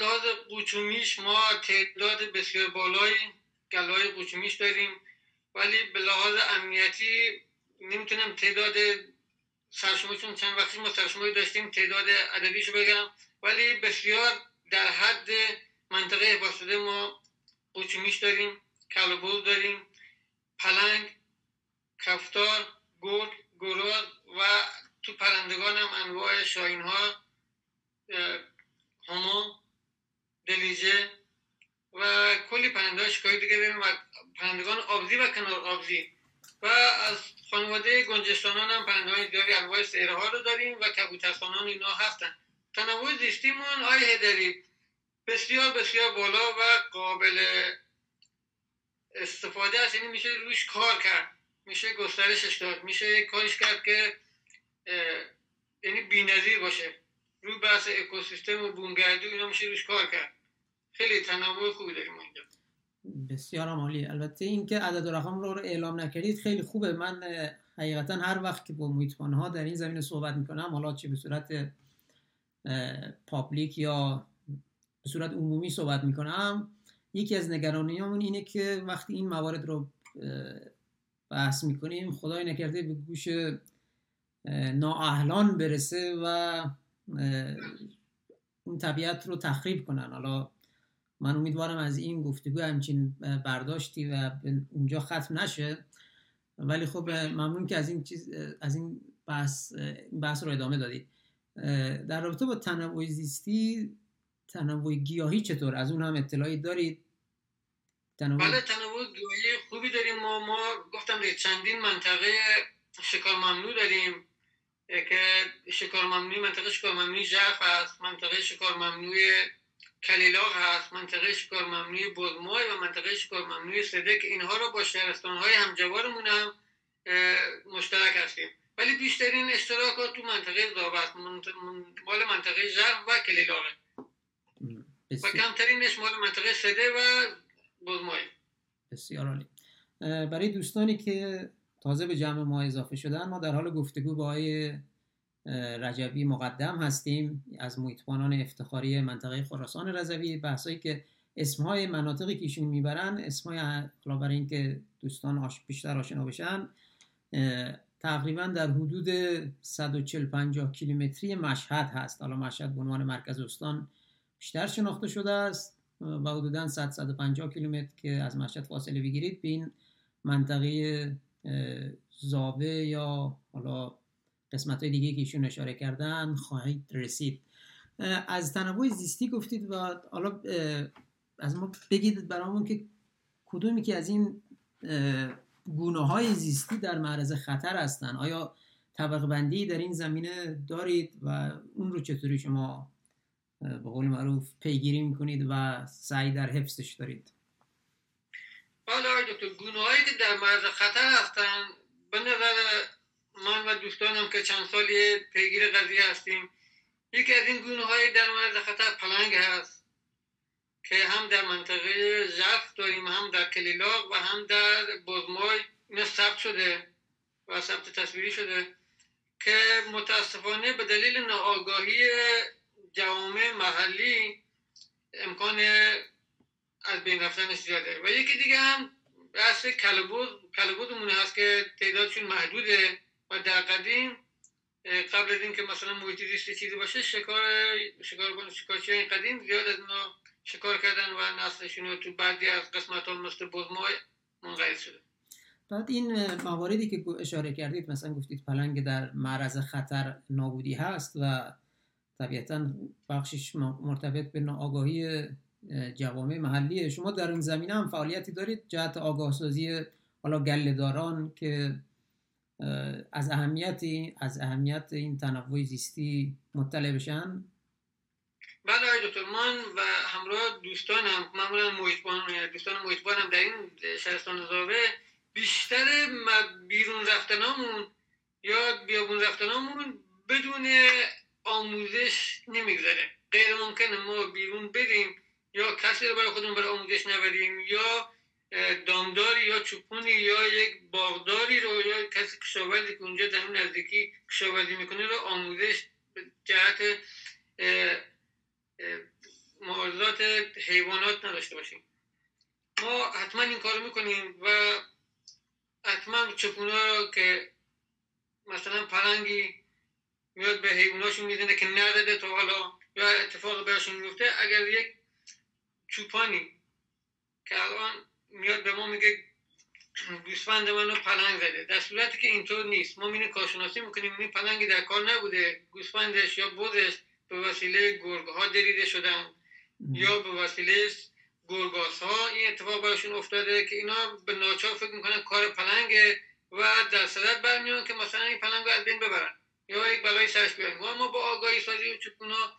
لحاظ قوچومیش ما تعداد بسیار بالایی گلای قوچومیش داریم. ولی به لحاظ امنیتی نمی‌تونم تعداد سرشمایشون چند وقتی ما سرشمایی داشتیم تعداد عددیشو بگم. ولی بسیار در حد منطقه حفاظ ما قوچومیش داریم کلبوز داریم پلنگ کفتار گرگ گراز و تو پرندگان هم انواع شاین ها همو دلیجه و کلی پرنده ها شکایی دیگه داریم و پرندگان آبزی و کنار آبزی. و از خانواده گنجستانان هم پرنده های دیاری انواع سیره ها رو داریم و کبوترخانان اینا هستن. تنوع زیستیمون آی هدری بسیار بسیار بالا و قابل استفاده است. یعنی میشه روش کار کرد. میشه گسترشش داد. میشه کارش کرد که یعنی بینظیر باشه. روی بحث اکوسیستم و بونگردی اینا میشه روش کار کرد. خیلی تنوع خوبی داریم اینجا بسیار عالی. البته اینکه عدد و رقم رو, اعلام نکردید خیلی خوبه. من حقیقتا هر وقت که با محیطبان ها در این زمینه صحبت می‌کنم حالا چه به صورت پابلیک یا به صورت عمومی صحبت می‌کنم یکی از نگرانیامون اینه که وقتی این موارد رو بحث می‌کنیم خدای نکرده به گوش نااهلان برسه و اون طبیعت رو تخریب کنن. حالا من امیدوارم از این گفتگو همچین برداشتی و اونجا ختم نشه. ولی خب ممنون که از این چیز از این بحث بحث رو ادامه دادید در رابطه با تنوع زیستی تنوع گیاهی چطور؟ از اون هم اطلاعی دارید تنوع... بله تنوع گیاهی خوبی داریم. ما ما گفتم چندین منطقه شکار ممنوع داریم. که شکار ممنوع منطقه شکار ممنوع ژرف هست منطقه شکار ممنوع کلیلاغ هست منطقه شکار ممنوع بزمای و منطقه شکار ممنوع صدق اینها رو با شهرستان های همجوارمون هم مشترک هستیم. ولی بیشترین اشتراکات تو منطقه زاب است مال منطقه ژرف و کلیلاغ و کمترینش مال منطقه صده و بزمای. بسیار عالی. برای دوستانی که تازه به جمع ما اضافه شدن ما در حال گفتگو با آقای رجبی مقدم هستیم از محیطبانان افتخاری منطقه خراسان رضوی بحثایی که اسمهای مناطقی که ایشون می‌برن اسمهای برای اینکه دوستان آش بیشتر آشنا بشن تقریبا در حدود 140 50 کیلومتری مشهد هست. حالا مشهد به عنوان مرکز استان بیشتر شناخته شده است و حدودا 100 150 کیلومتر که از مشهد فاصله بگیرید به این منطقه زاوه یا حالا قسمت های دیگه که ایشون اشاره کردن خواهید رسید. از تنوع زیستی گفتید و حالا از ما بگید برامون که کدومی که از این گونه های زیستی در معرض خطر هستن. آیا طبق بندی در این زمینه دارید و اون رو چطوری شما به قول معروف پیگیری می‌کنید و سعی در حفظش دارید؟ حالا دکتر گونه که در معرض خطر هستن به نظر دوستانم که چند سالی پیگیر قضیه هستیم. یکی از این گونه های در معرض خطر پلنگ هست که هم در منطقه ژرف داریم هم در کلیلاق و هم در بزمای ثبت شده و ثبت تصویری شده که متاسفانه به دلیل ناآگاهی جوامع محلی امکان از بین رفتنش زیاده. و یکی دیگه هم بحث کلبود کلبودمونه هست که تعدادشون محدوده. و در قدیم قبل از اینکه مثلا محیط زیست چیزی باشه شکار شکار شکارچی این قدیم؟ زیاد از اونا شکار کردن و نسلشون رو تو بعدی از قسمت ها مثل بزمای منقرض شده. بعد این مواردی که اشاره کردید مثلا گفتید پلنگ در معرض خطر نابودی هست و طبیعتا بخشش مرتبط به ناآگاهی جوامع محلی شما در این زمینه هم فعالیتی دارید جهت آگاه سازی حالا گلهداران که از اهمیت از اهمیت این تنوع زیستی مطلع بشن؟ بله آقای دکتر من و همراه دوستانم معمولا محیطبان دوستان محیطبانم در این شهرستان زاوه بیشتر بیرون رفتنامون یا بیابون رفتنامون بدون آموزش نمیگذره. غیر ممکنه ما بیرون بریم یا کسی رو برای خودمون برای آموزش نبریم یا دامداری یا چوپونی یا یک باغداری رو یا کسی کشاورزی که اونجا در اون نزدیکی کشاورزی می‌کنه رو آموزش جهت موضوعات حیوانات نداشته باشیم. ما حتما این کار می‌کنیم و حتما چپونا رو که مثلا پلنگی میاد به حیواناشون می‌زنه که نداده تا حالا یا اتفاق براشون میفته اگر یک چوپانی که الان میاد به ما میگه گوسفند منو پلنگ زده. در صورتی که اینطور نیست. ما اینو کارشناسی می‌کنیم. این پلنگی در کار نبوده. گوسفندش یا بودش به وسیله گرگ ها دریده شدن. یا به وسیله گرگاس ها این اتفاق براشون افتاده که اینا به ناچار فکر می‌کنن کار پلنگه و در صدت برمیان که مثلا این پلنگ رو از بین ببرن. یا یک بلای سرش بیارن. و ما با آگاهی سازی و چکونا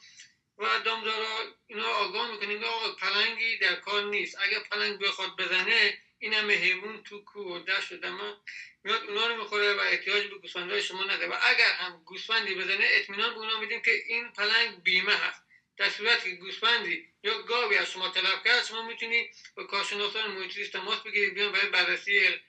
دامدارا اینا آگاه می‌کنیم که آقا پلنگی در کار نیست. اگر پلنگ بخواد بزنه این همه حیوان تو کو و دشت و دما میاد اونا رو می‌خوره و احتیاج به گوسفندهای شما نداره. و اگر هم گوسفندی بزنه اطمینان به اونا میدیم که این پلنگ بیمه هست. در صورت که گوسفندی یا گاوی از شما طلب کرد شما می‌تونی با کارشناسان محیط تماس بگیرید بیان برای بررسی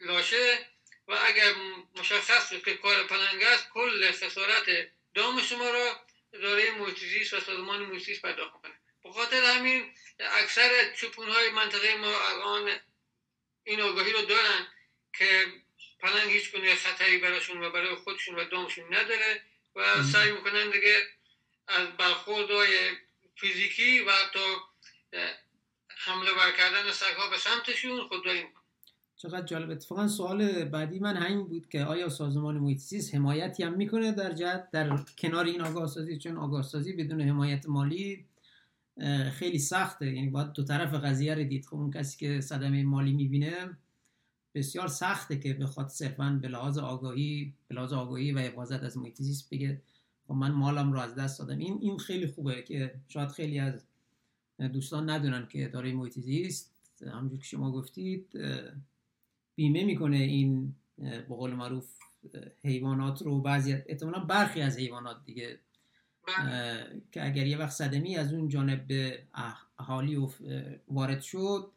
لاشه. و اگر مشخص شد که کار پلنگ است کل خسارت دام شما را اداره محیط و سازمان محیط پرداخت می‌کنه. به خاطر همین اکثر چوپون های منطقه ما الان این آگاهی رو دارن که پلنگ هیچ گونه خطری براشون و برای خودشون و دامشون نداره و سعی می‌کنن دیگه از برخوردهای فیزیکی و حتی حمله ور کردن سگها به سمتشون خودداری می‌کنن چقدر جالب. اتفاقا سوال بعدی من همین بود که آیا سازمان محیط زیست حمایتی هم می‌کنه در جهت در کنار این آگاه سازی چون آگاه سازی بدون حمایت مالی خیلی سخته. یعنی باید دو طرف قضیه رو دید. خب اون کسی که صدمه مالی می‌بینه بسیار سخته که بخواد صرفا به لحاظ آگاهی به لحاظ آگاهی و حفاظت از محیط زیست بگه خب من مالم رو از دست دادم. این این خیلی خوبه که شاید خیلی از دوستان ندونن که اداره محیط زیست همونجور که شما گفتید بیمه می‌کنه این به قول معروف حیوانات رو بعضی احتمالا برخی از حیوانات دیگه اه، که اگر یه وقت صدمی از اون جانب به اهالی وارد شد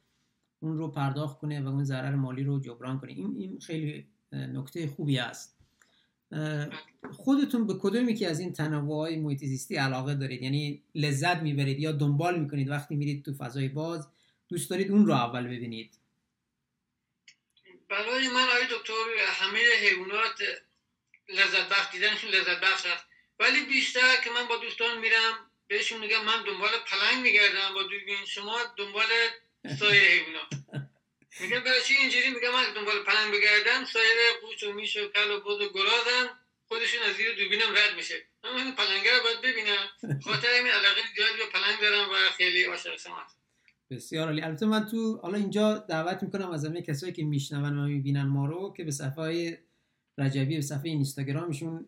اون رو پرداخت کنه و اون ضرر مالی رو جبران کنه. این این خیلی نکته خوبی است. خودتون به کدومی که از این تنوع های محیط زیستی علاقه دارید؟ یعنی لذت می‌برید یا دنبال می‌کنید وقتی میرید تو فضای باز؟ دوست دارید اون رو اول ببینید. برای من آقای دکتر همه حیوانات لذت بخش دیدنشون لذت بخش است. ولی بیشتر که من با دوستان میرم بهشون میگم من دنبال پلنگ میگردم با دوربین شما دنبال سایر حیوانات. میگم برای چی اینجوری؟ میگم من دنبال پلنگ بگردم سایر قوچ و میش و کل و بز و گرازم خودشون از زیر دوربینم رد میشه. من این پلنگه رو باید ببینم. خاطر همین علاقه زیادی به پلنگ دارم و خیلی عاشق شما بسیار عالی. البته من تو حالا اینجا دعوت می‌کنم از همه کسایی که میشنون و می‌بینن ما رو که به صفحه های رجبی به صفحه اینستاگرامشون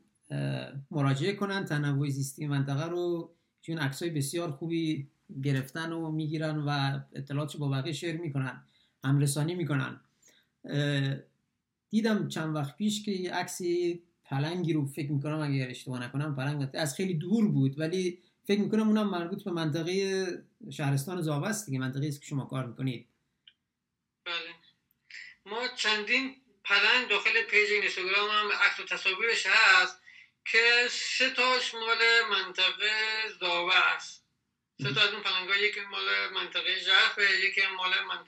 مراجعه کنن تنوع زیستی منطقه رو چون عکسای بسیار خوبی گرفتن و می‌گیرن و اطلاعاتش با بقیه شیر می‌کنن همرسانی می‌کنن. دیدم چند وقت پیش که یه عکسی پلنگی رو فکر می‌کنم اگر اشتباه نکنم پلنگ از خیلی دور بود ولی فکر می‌کنم اونم مربوط به منطقه شهرستان زاوه است دیگه منطقه است که شما کار می‌کنید. بله. ما چندین پلنگ داخل page اینستاگرام هم عکس و تصاویرش هست که سه تاش مال منطقه زاوه است. سه تا از اون پلنگ ها یکی مال منطقه ژرفه یکی مال من...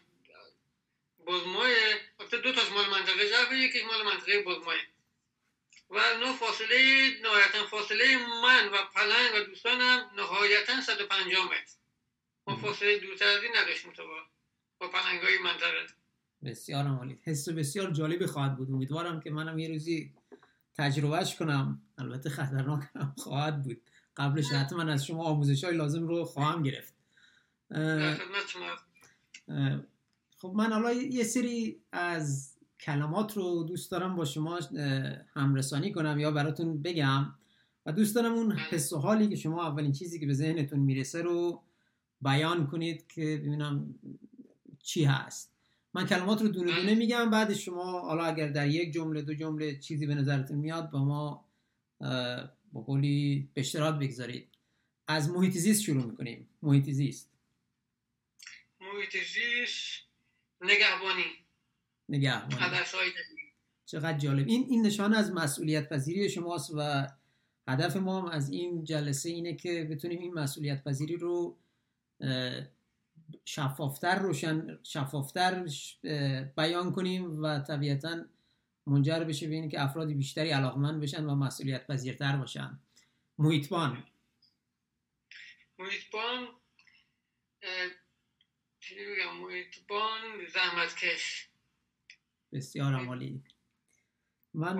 بزمایه دو تاش مال منطقه ژرفه یکی مال منطقه بزمایه و نو فاصله نهایتا فاصله من و پلنگ و دوستانم نهایتا 150 متر. ما فاصله دورتر از این نداشتیم تا با, با پلنگ های منطقه. بسیار عالی. حس بسیار جالبی خواهد بود. امیدوارم که منم یه روزی تجربهش کنم. البته خطرناک هم خواهد بود. قبلش حتما از شما آموزش های لازم رو خواهم گرفت. اه، خب من حالا یه سری از کلمات رو دوست دارم با شما همرسانی کنم یا براتون بگم. و دوست دارم اون حس و حالی که شما اولین چیزی که به ذهنتون می‌رسه رو بیان کنید که ببینم چی هست. من کلمات رو دونه دونه میگم بعد شما حالا اگر در یک جمله دو جمله چیزی به نظرتون میاد با ما با قولی به اشتراک بگذارید. از محیط زیست شروع می‌کنیم. محیط زیست. محیط زیست نگهبانی. نگهبانی چقدر جالب. این این نشانه از مسئولیت پذیری شماست و هدف ما هم از این جلسه اینه که بتونیم این مسئولیت پذیری رو شفافتر روشن شفافتر بیان کنیم و طبیعتا منجر بشه به اینه که افراد بیشتری علاقمند بشن و مسئولیت پذیرتر باشن. محیطبان. محیطبان محیطبان زحمتکش. بسیار عالی. من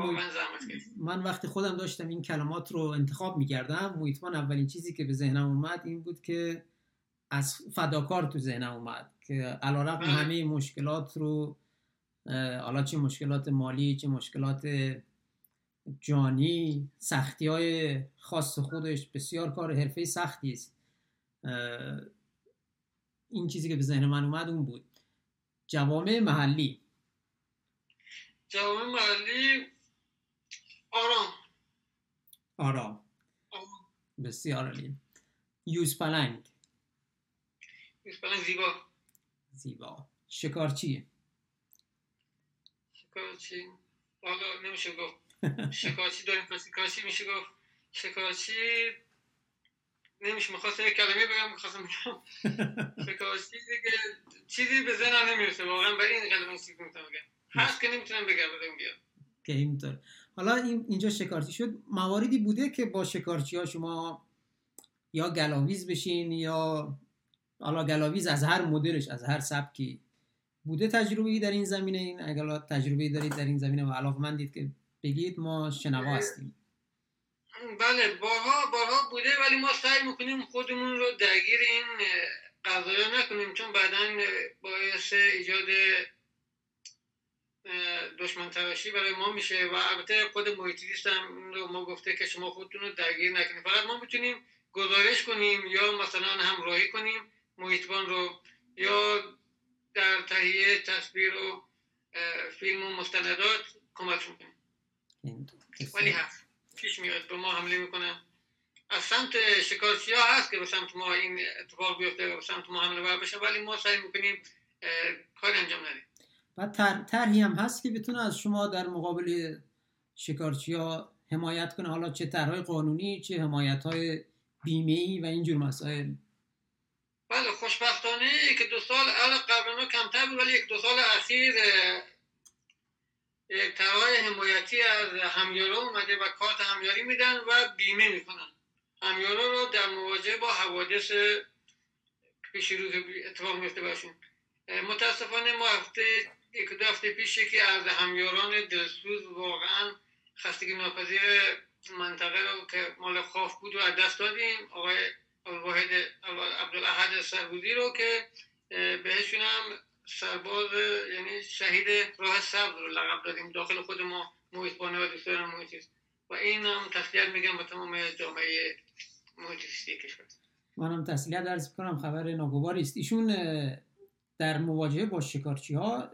من وقتی خودم داشتم این کلمات رو انتخاب می‌کردم محیطبان اولین چیزی که به ذهنم اومد این بود که از فداکار تو ذهنم اومد که علیرغم بله. همه مشکلات رو حالا چه مشکلات مالی چه مشکلات جانی سختی های خاص خودش بسیار کار حرفه سختی است. این چیزی که به ذهن من اومد اون بود. جوامع محلی. جوامع محلی آرام. آرام. آرام. بسیار عالی. یوز پلنگ. مثلا زیبا. زیبا. شکارچی شکارچی حالا نمیشه گفت. شکارچی داریم؟ شکارچی میشه گفت؟ شکارچی نمیشه. می‌خواستم یک کلمه بگم می‌خواستم بگم. شکارچی دیگه چیزی به ذهنم نمی‌رسه. واقعا برای این کلمه چیزی می‌تونم بگم. هست که نمی‌تونم بگم بیاد. که اینطور حالا این اینجا شکارچی شد. مواردی بوده که با شکارچی ها شما یا گلاویز بشین یا حالا گلاویز از هر مدلش از هر سبکی بوده تجربه در این زمینه. این اگر تجربه دارید در این زمینه و علاقمندید که بگید ما شنوا هستیم. بله بارها بارها بوده ولی ما سعی می‌کنیم خودمون رو درگیر این قضایا نکنیم. چون بعدا باعث ایجاد دشمن تراشی برای ما میشه و البته خود محیطیست هم رو ما گفته که شما خودتون رو درگیر نکنید. فقط ما می‌تونیم گزارش کنیم یا مثلا همراهی کنیم محیطبان رو یا در تهیه تصویر و فیلم و مستندات کمک می‌کنیم ولی هست. پیش میاد به ما حمله می‌کنن از سمت شکارچی ها هست که به سمت ما این اتفاق بیفته به سمت ما حمله بر بشه ولی ما سعی می‌کنیم کار انجام ندیم. و طرحی هم هست که بتونه از شما در مقابل شکارچی ها حمایت کنه. حالا چه طرحهای قانونی چه حمایت های بیمه ای و اینجور مسائل. بله خوشبختانه که دو سال قبل کمتر بود ولی یک دو سال اخیر یک طرح حمایتی از همیارا اومده و کارت همیاری میدن و بیمه می‌کنن. همیارا رو در مواجهه با حوادث پیش روز اتفاق میفته باشون متاسفانه ما هفته یک دو هفته پیش که از همیاران دلسوز واقعا خستگی ناپذیر منطقه رو که مال خوف بود و از دست دادیم. آقای واحد عبدالاحد سربودی رو که بهشون هم سرباز یعنی شهید راه سبز رو لقب دادیم داخل خود ما محیط بانه و دوستان محیطیست و این هم تسلیت میگم به تمام جامعه محیطیستی کشور. منم تسلیت درز کنم خبر ناگواری است. ایشون در مواجهه با شکارچی ها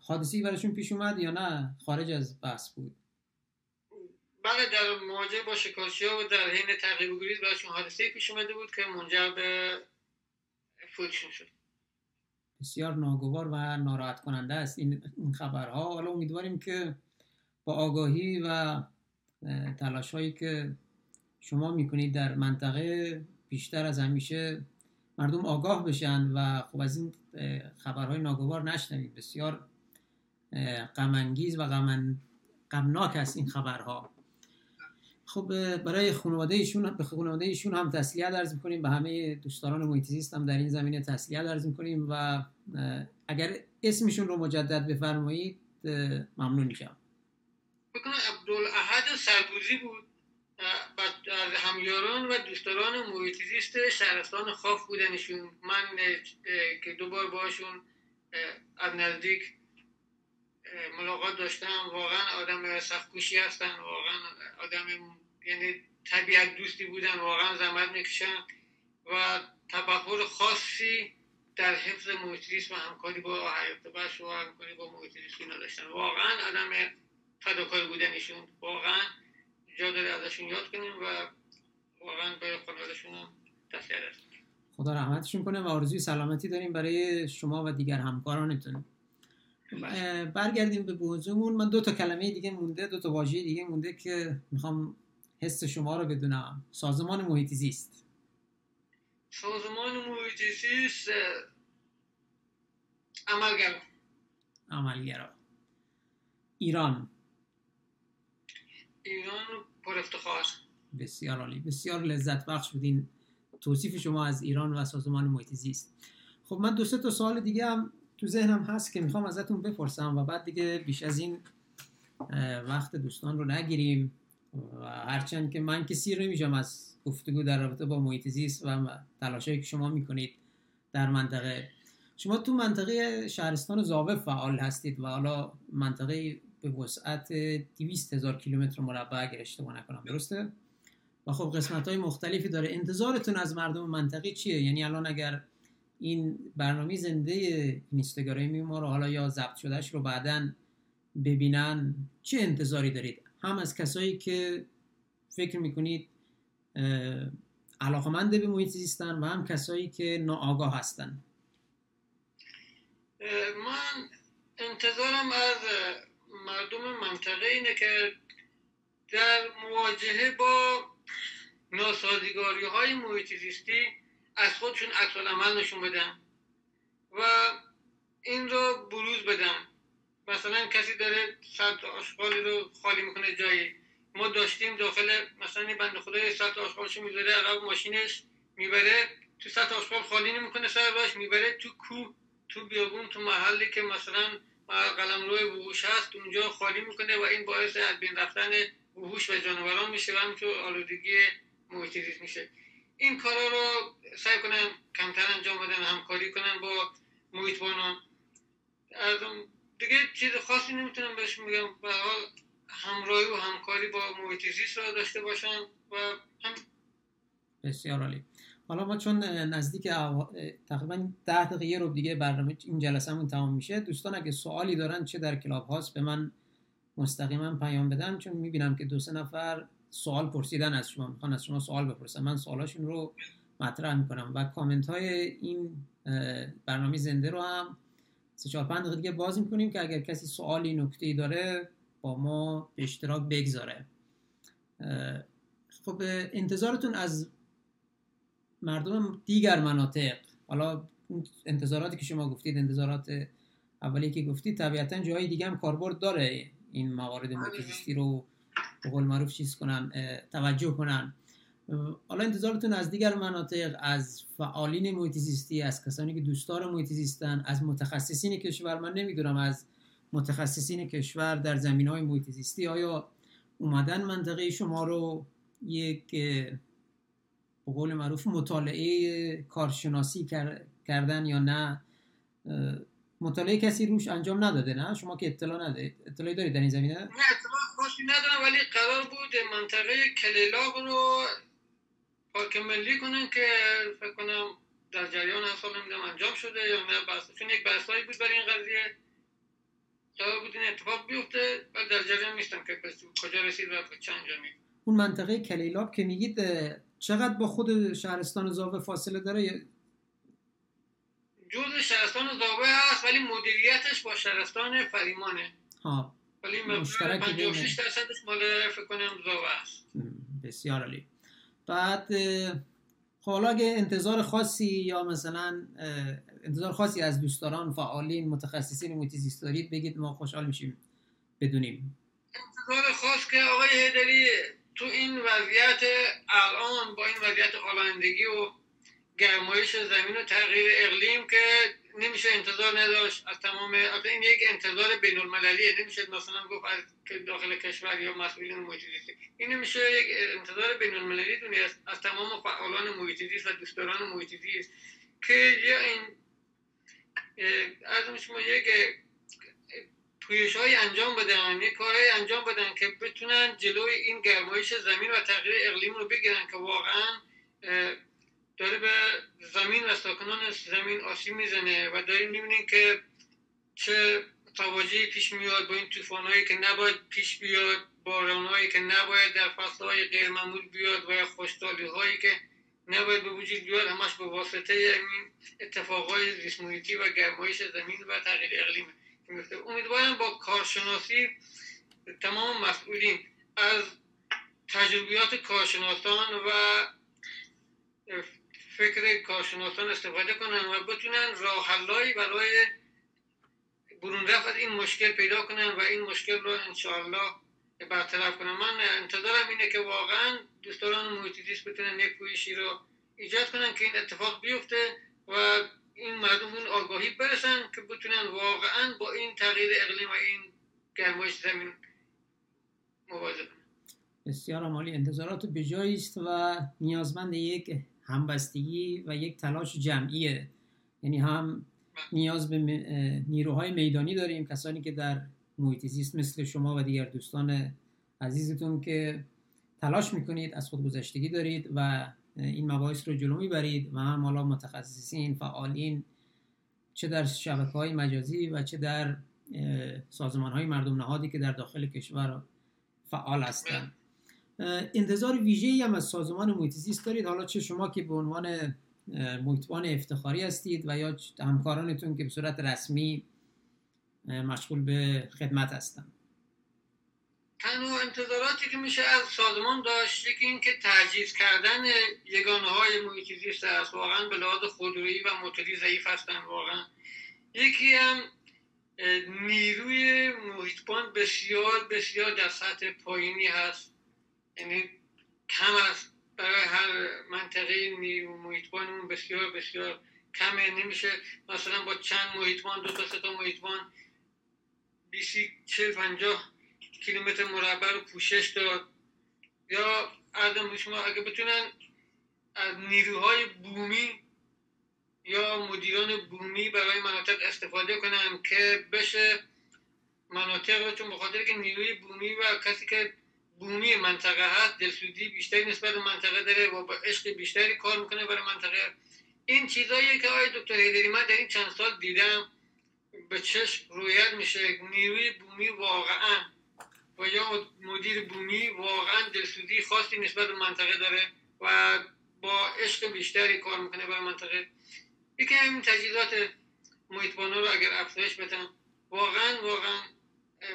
حادثی براشون پیش اومد یا نه؟ خارج از بحث بود. بله در مواجهه با شکارچی ها و در حین تغییر گریز براشون حادثه پیش اومده بود که منجر به فوتشون شد. بسیار ناگوار و ناراحت کننده است این خبرها. حالا امیدواریم که با آگاهی و تلاش هایی که شما می‌کنید در منطقه بیشتر از همیشه مردم آگاه بشن و خب از این خبرهای ناگوار نشنوید. بسیار غمانگیز و غمناک است این خبرها. خب برای خانواده ایشون به خانواده ایشون هم تسلیت عرض می‌کنیم. به همه دوستان محیط هم در این زمینه تسلیت عرض می‌کنیم و اگر اسمشون رو مجدد بفرمایید ممنون میشم. بکنم عبدالاحد سربوزی بود. از همیاران و دوستداران محیط زیست شهرستان خاف بودنشون. من که دوبار باشون از نزدیک ملاقات داشتم. واقعا آدم سختکوشی هستن. واقعا آدم یعنی طبیعت دوستی بودن. واقعا زحمت می‌کشن. و تفکر خاصی در حفظ محیط و همکاری با حیات بخش و همکاری با محیط نداشتن واقعا آدم فداکار بودنشون. واقعا جا داره ازشون یاد کنیم و واقعا به خانوادشون هم تسلیت خدا رحمتشون کنه و آرزوی سلامتی داریم برای شما و دیگر همکارانتون. برگردیم به موضوعمون من دو تا کلمه دیگه مونده دو تا واژه دیگه مونده که می‌خوام حس شما رو بدونم. سازمان محیط زیست. سازمان محیط زیست عملگرا. عملگرا. ایران. ایران پر افتخار. بسیار عالی. بسیار لذت بخش بودین توصیف شما از ایران و سازمان محیط زیست. خب من دو سه تا سوال دیگه هم تو ذهنم هست که می‌خوام ازتون بپرسم و بعد دیگه بیش از این وقت دوستان رو نگیریم و هرچند که من که سیر نمیشم از گفتگو در رابطه با محیط زیست و تلاشایی که شما می‌کنید در منطقه. شما تو منطقه شهرستان زاوه فعال هستید و حالا منطقه به وسعت 200 هزار کیلومتر مربع اگر اشتباه نکنم درسته؟ و خب قسمت های مختلفی داره. انتظارتون از مردم منطقه چیه؟ یعنی الان اگر این برنامه زنده اینستاگرامی ما رو حالا یا ضبط شدهش رو بعدا ببینن چه انتظاری دارید؟ هم از کسایی که فکر می‌کنید علاقمند به محیط زیستن و هم کسایی که ناآگاه هستن. من انتظارم از مردم منطقه اینه که در مواجهه با ناسازگاری های محیط از خودشون عکس عمل نشون بدن و این رو بروز بدن. مثلا کسی داره سطح آشغالی رو خالی می‌کنه جایی ما داشتیم داخل مثلا بند خدای سطح آشغالشو می‌ذاره عقب ماشینش می‌بره تو سطح آشغال خالی نمی‌کنه سر باش می‌بره تو کو تو بیابون تو محلی که مثلا قلم روی وحوش هست اونجا خالی می‌کنه و این باعث از بین رفتن وحوش و جانوران میشه و همینطور آلودگی محیط میشه. این کارا رو سعی کنن کمتر انجام بدن همکاری کنن با محیطبانان از دیگه چیز خاصی نمی‌تونم بهش میگم. به حال همراهی و همکاری با محیط زیست داشته باشن و هم بسیار عالی. حالا ما چون نزدیک تقریبا ده دقیقه رو دیگه برنامه این جلسهمون تمام میشه. دوستان اگه سوالی دارن چه در کلاب هاست به من مستقیما پیام بدن چون می‌بینم که دو سه نفر سوال پرسیدن از شما. می‌خوان از شما سوال بپرسن. من سوالاشون رو مطرح می‌کنم. و کامنت های این برنامه زنده رو هم سه چهار پنج دقیقه دیگه باز می‌کنیم که اگر کسی سوالی نکته ای داره با ما به اشتراک بگذاره. خب انتظارتون از مردم دیگر مناطق حالا انتظاراتی که شما گفتید انتظارات اولی که گفتید طبیعتا جاهای دیگه هم کاربرد داره این موارد محیط رو به قول معروف چیز کنن توجه کنن. حالا انتظارتون از دیگر مناطق از فعالین محیط از کسانی که دوستدار محیط از متخصصین کشور من نمی‌دونم از متخصصین کشور در زمین های آیا اومدن منطقه شما رو یک به قول معروف مطالعه کارشناسی کردن یا نه مطالعه کسی روش انجام نداده نه؟ شما که اطلاع ندارید اطلاعی دارید در این زمینه؟ نه اطلاع خوشی ندارم ولی قرار بود منطقه کلیلاق رو پارک ملی کنن که فکر کنم در جریان سال نمی‌دونم انجام شده یا نه بس چون یک بحثایی بود برای این قضیه. قرار بود این اتفاق بیفته و در جریان نیستم که کجا رسید و چند انجام اون منطقه کلیلاب که میگید چقدر با خود شهرستان زاوه فاصله داره؟ جز شهرستان زاوه هست ولی مدیریتش با شهرستان فریمانه. ها ولی مشترک 56 درصدش مال فکر کنم زاوه است بسیار عالی. بعد خب حالا اگه انتظار خاصی یا مثلا انتظار خاصی از دوستداران فعالین متخصصین محیط زیست دارید بگید ما خوشحال میشیم بدونیم. انتظار خاص که آقای هیدری تو این وضعیت الان با این وضعیت آلایندگی و گرمایش زمین و تغییر اقلیم که نمیشه انتظار نداشت از تمام این یک انتظار بین المللیه نمیشه مثلا گفت از داخل کشور یا مسئولین محیط این نمیشه یک انتظار بین المللی دنیا از تمام فعالان محیط و دوستداران محیط که یه این از شما یک پویش های انجام بدن یک کارهای انجام بدن که بتونن جلوی این گرمایش زمین و تغییر اقلیم رو بگیرن که واقعا داره به زمین و ساکنان زمین آسیب می‌زنه و داریم می‌بینیم که چه تواجهی پیش میاد با این طوفانهایی که نباید پیش بیاد بارانهایی که نباید در فصلهای غیر معمول بیاد و خوشتالی هایی که نباید به وجود بیاد همش به واسطه این اتفاقهای زیست و گرمایش زمین و تغییر اقلیم امیدوارم با کارشناسی تمام مسئولین از تجربیات کارشناسان و فکر کارشناسان استفاده کنن و بتونن راه حلایی برای برون رفت این مشکل پیدا کنن و این مشکل رو انشاءالله برطرف کنن. من انتظارم اینه که واقعا دوستان محیط بتونن یک رو ایجاد کنن که این اتفاق بیفته و این مردم اون آگاهی برسن که بتونن واقعا با این تغییر اقلیم و این گرمایش زمین مواجه بسیار عمالی انتظارات به است و نیازمند یک همبستگی و یک تلاش جمعیه. یعنی هم نیاز به نیروهای میدانی داریم. کسانی که در محیط زیست مثل شما و دیگر دوستان عزیزتون که تلاش می‌کنید از خودگذشتگی دارید و این مباحث رو جلو می‌برید و هم حالا متخصصین فعالین چه در شبکه های مجازی و چه در سازمان های مردم نهادی که در داخل کشور فعال هستند انتظار ویژه‌ای هم از سازمان محیط زیست دارید. حالا چه شما که به عنوان محیطبان افتخاری هستید و یا همکارانتون که به صورت رسمی مشغول به خدمت هستند تنها انتظاراتی که میشه از سازمان داشت یکی این که تجهیز کردن یگانه های محیط زیست است. واقعا به لحاظ خودرویی و موتوری ضعیف هستن واقعا. یکی هم نیروی محیطبان بسیار بسیار در سطح پایینی هست. یعنی کم است. برای هر منطقه نیرو محیطبانمون بسیار بسیار کمه. نمیشه مثلا با چند محیطبان دو تا سه تا محیطبان بیسی چل پنجاه کیلومتر مربع رو پوشش داد. یا ارزم شما اگه بتونن از نیروهای بومی یا مدیران بومی برای مناطق استفاده کنن که بشه مناطق رو چون بخاطر که نیروی بومی و کسی که بومی منطقه هست دلسوزی بیشتری نسبت به منطقه داره و با عشق بیشتری کار می‌کنه برای منطقه. این چیزایی که آقای دکتر هیدری من در این چند سال دیدم به چشم رویت میشه. نیروی بومی واقعا و یا مدیر بومی واقعا دلسوزی خاصی نسبت به منطقه داره و با عشق بیشتری کار می‌کنه برای منطقه. یکی این تجهیزات محیطبانا رو اگر افزایش بدن واقعا واقعا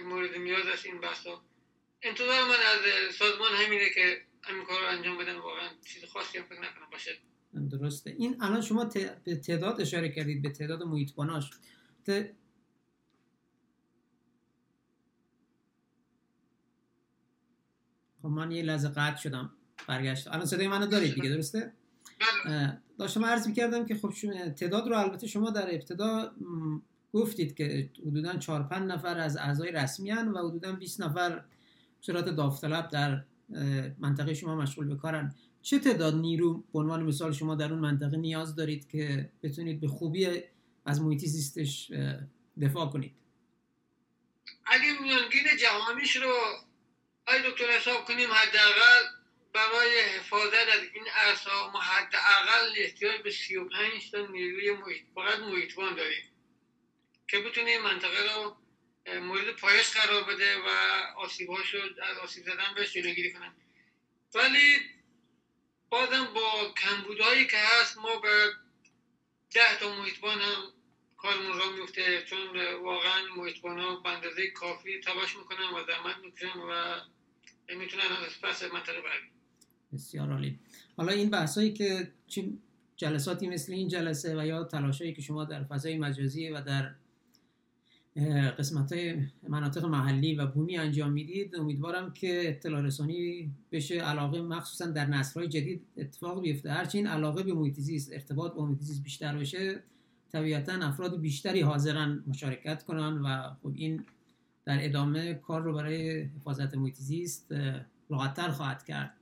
مورد نیاز است این بحثا. انتظار من از سازمان همینه که همین کار رو انجام بدن. واقعا چیز خاصی هم فکر نکنم باشه. درسته. این الان شما به تعداد اشاره کردید به تعداد محیطباناش خب من یه لحظه قطع شدم برگشت. الان صدای منو دارید دیگه درسته؟ بله. داشتم عرض می‌کردم که خب تعداد رو البته شما در ابتدا گفتید که حدودا 4 5 نفر از اعضای رسمی هن و حدودا 20 نفر صورت داوطلب در منطقه شما مشغول به کارن. چه تعداد نیرو؟ به عنوان مثال شما در اون منطقه نیاز دارید که بتونید به خوبی از محیط زیستش دفاع کنید؟ اگه میانگین جهانیش رو آی دکتر حساب کنیم حداقل برای حفاظت از این ارسا ما حداقل احتیاج به 35 تا نیروی محیط فقط محیطبان داریم که بتونه منطقه رو مورد پایش قرار بده و آسیبهاش رو از آسیب زدن بهش جلوگیری کنن. ولی بازم با کمبودهایی که هست ما به ده تا محیطبان هم کارمون را میفته چون واقعا محیطبان ها به اندازه کافی تلاش می‌کنن و زحمت می‌کشن و می‌تونن پس برگردن بسیار عالی. حالا این بحثایی که جلساتی مثل این جلسه و یا تلاشایی که شما در فضای مجازی و در قسمت های مناطق محلی و بومی انجام می‌دید امیدوارم که اطلاع رسانی بشه علاقه مخصوصا در نسل‌های جدید اتفاق بیفته. هرچی این علاقه به محیط ارتباط با محیط زیست بیشتر بشه طبیعتا افراد بیشتری حاضرن مشارکت کنن و خب این در ادامه کار رو برای حفاظت محیط زیست راحتتر خواهد کرد.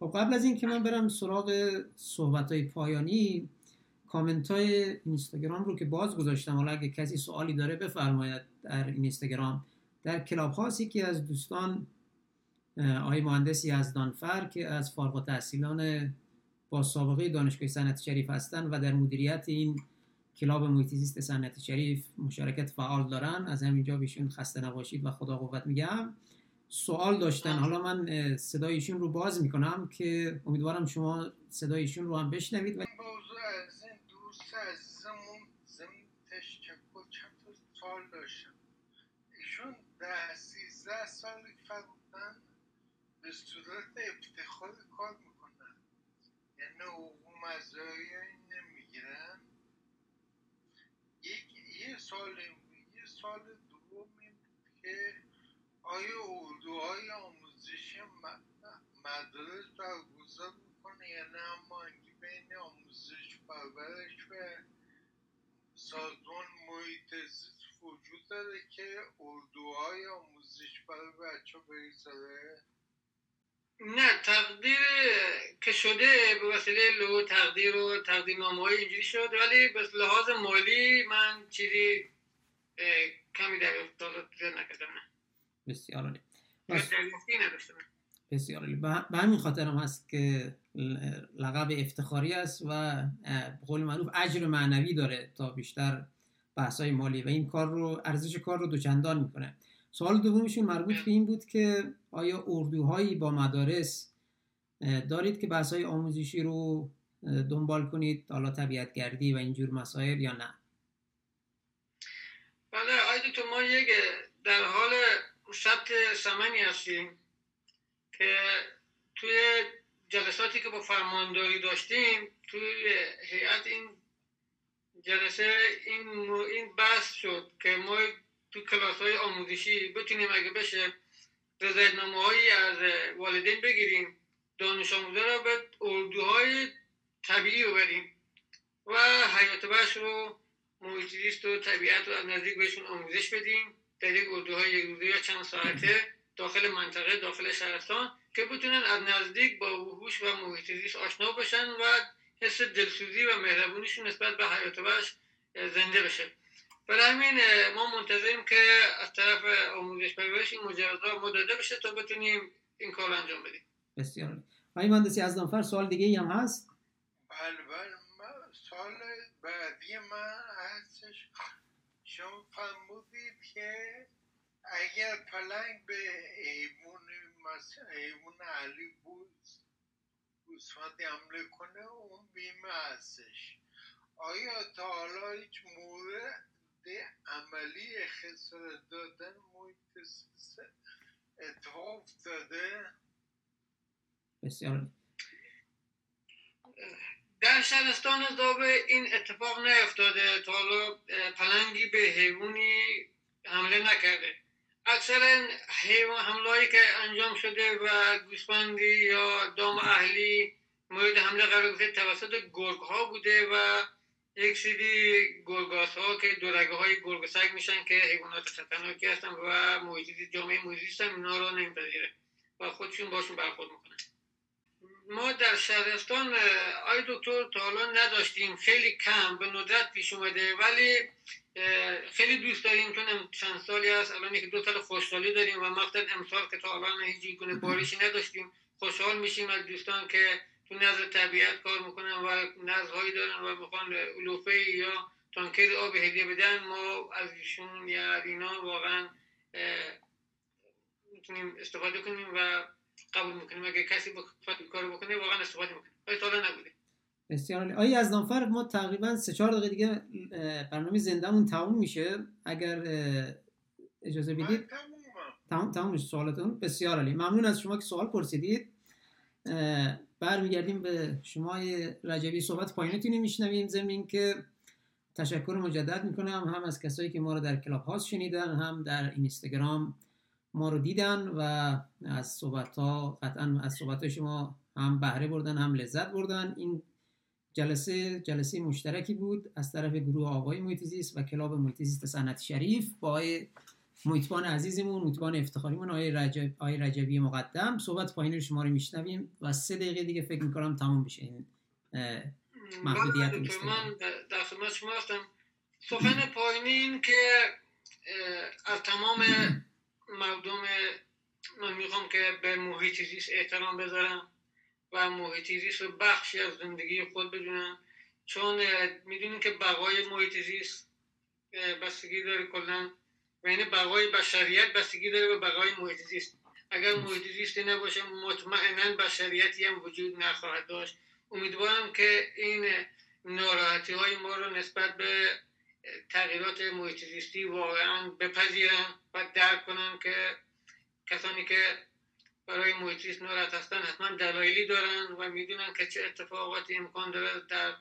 خب قبل از اینکه من برم سراغ صحبت های پایانی کامنت های اینستاگرام رو که باز گذاشتم حالا اگه کسی سوالی داره بفرماید در اینستاگرام. در کلاب هاست یکی از دوستان آقای مهندسی از دانفر که از فارغ التحصیلان با سابقه دانشگاه صنعتی شریف هستند و در مدیریت این کلاب محیط زیست صنعتی شریف مشارکت فعال دارن. از همینجا بهشون خسته نباشید و خدا قوت میگم. سوال داشتن. حالا من صدایشون رو باز می‌کنم که امیدوارم شما صدایشون رو هم بشنوید و سال داشتم. ایشون ده سیزده سال به صورت افتخار کار می‌کنن. یعنی حقوق مزایایی نمی‌گیرن یک یه سال یه سال دوم که آیا اردوهای آموزشی مدارس برگزار می‌کنه یا نه؟ اما بین آموزش پرورش و سازمان محیط وجود داره که اردوهای آموزش برای بچه بگذاره. نه تقدیر که شده به وسیله لو تقدیر و تقدیر نامه های اینجوری شد ولی به لحاظ مالی من چیزی کمی در افتاد نکردم. بسیار عالی. بسیار عالی. به همین خاطر هم هست که لقب افتخاری است و به قول معروف اجر معنوی داره تا بیشتر بحث های مالی و این کار رو ارزش کار رو دوچندان می‌کنه. سوال دومشون مربوط به این بود که آیا اردوهایی با مدارس دارید که بحث های آموزشی رو دنبال کنید حالا طبیعت گردی و اینجور مسائل یا نه؟ بله آیدی تو ما یک در حال ثبت سمنی هستیم که توی جلساتی که با فرمانداری داشتیم توی هیئت این جلسه این این بحث شد که ما تو کلاس های آموزشی بتونیم اگه بشه رضایتنامه هایی از والدین بگیریم دانش آموزا را به اردوهای طبیعی ببریم و حیات وحش رو محیط و طبیعت رو از نزدیک بهشون آموزش بدیم. در یک اردوهای یک روزه یا چند ساعته داخل منطقه داخل شهرستان که بتونن از نزدیک با وحوش و محیط زیست آشنا بشن و حس دلسوزی و مهربونیشون نسبت به حیات وحش زنده بشه. برای همین ما منتظریم که از طرف آموزش پرورش این مجوزها ما داده بشه تا بتونیم این کار انجام بدیم. بسیار آقای مهندسی از نفر سوال دیگه ای هم هست؟ بله بله سوال بعدی من هستش. شما فرمودید که اگر پلنگ به ایمون ایمون علی بوز گوسفندی حمله کنه اون بیمه هستش. آیا تا حالا هیچ مورد عملی خسارت دادن محیط اتفاق افتاده. بسیار. در شهرستان زابه این اتفاق نیفتاده. تا حالا پلنگی به حیوانی حمله نکرده. اکثرا حیوان حملهایی که انجام شده و گوسفندی یا دام اهلی مورد حمله قرار گرفته توسط گرگ ها بوده و یک سری گرگاس ها که دورگه های گرگ سگ میشن که حیوانات خطرناکی هستن و محیطی جامعه محیطی هم اینا رو نمیپذیره و خودشون باشون برخورد می‌کنن. ما در شهرستان آی دکتر تا حالا نداشتیم. خیلی کم به ندرت پیش اومده. ولی خیلی دوست داریم چون چند سالی هست. الان یک دو سال خوشحالی داریم و مقصد امسال که تا الان هیچ گونه بارشی نداشتیم. خوشحال میشیم از دوستان که تو نظر طبیعت کار می‌کنن و نظرهایی دارن و می‌خوان علوفه یا تانکر آب هدیه بدن ما از ایشون یا اینا واقعا می‌تونیم استفاده کنیم و قبول می‌کنیم. اگه کسی بخواد کار بکنه واقعا استفاده می‌کنیم ولی تا نبوده؟ بسیار عالی. از نامفر ما تقریبا سه چهار دقیقه دیگه برنامه زندهمون تموم میشه؟ اگر اجازه بدید. تمام تمام سوالتون. بسیار عالی. ممنون از شما که سوال پرسیدید. برمیگردیم به شما رجبی صحبت پایینتونی میشنویم. زمین که تشکر مجدد می‌کنم هم از کسایی که ما رو در کلاب هاست شنیدن هم در اینستاگرام ما رو دیدن و از صحبت ها قطعا از صحبت شما هم بهره بردن هم لذت بردن. این جلسه جلسه مشترکی بود از طرف گروه آقای محیطزیست و کلاب محیطزیست سنت شریف با محیطبان عزیزمون محیطبان افتخاریمون آقای رجب آقای رجبی مقدم. صحبت پایین شما رو میشنویم و سه دقیقه دیگه فکر می‌کنم تموم بشه این محدودیت من در خدمت شما هستم. سخن پایینی این که از تمام مردم من می‌خوام که به محیط زیست احترام بذارم و محیط زیست رو بخشی از زندگی خود بدونم. چون می‌دونیم که بقای محیط زیست بستگی داره کلا و این بقای بشریت بستگی داره به بقای محیط اگر محیط نباشه مطمئنا بشریتی هم وجود نخواهد داشت. امیدوارم که این ناراحتی های ما رو نسبت به تغییرات محیط زیستی واقعا بپذیرن و درک کنن که کسانی که برای محیط زیست ناراحت هستن حتما دلایلی دارن و می‌دونن که چه اتفاقاتی امکان داره در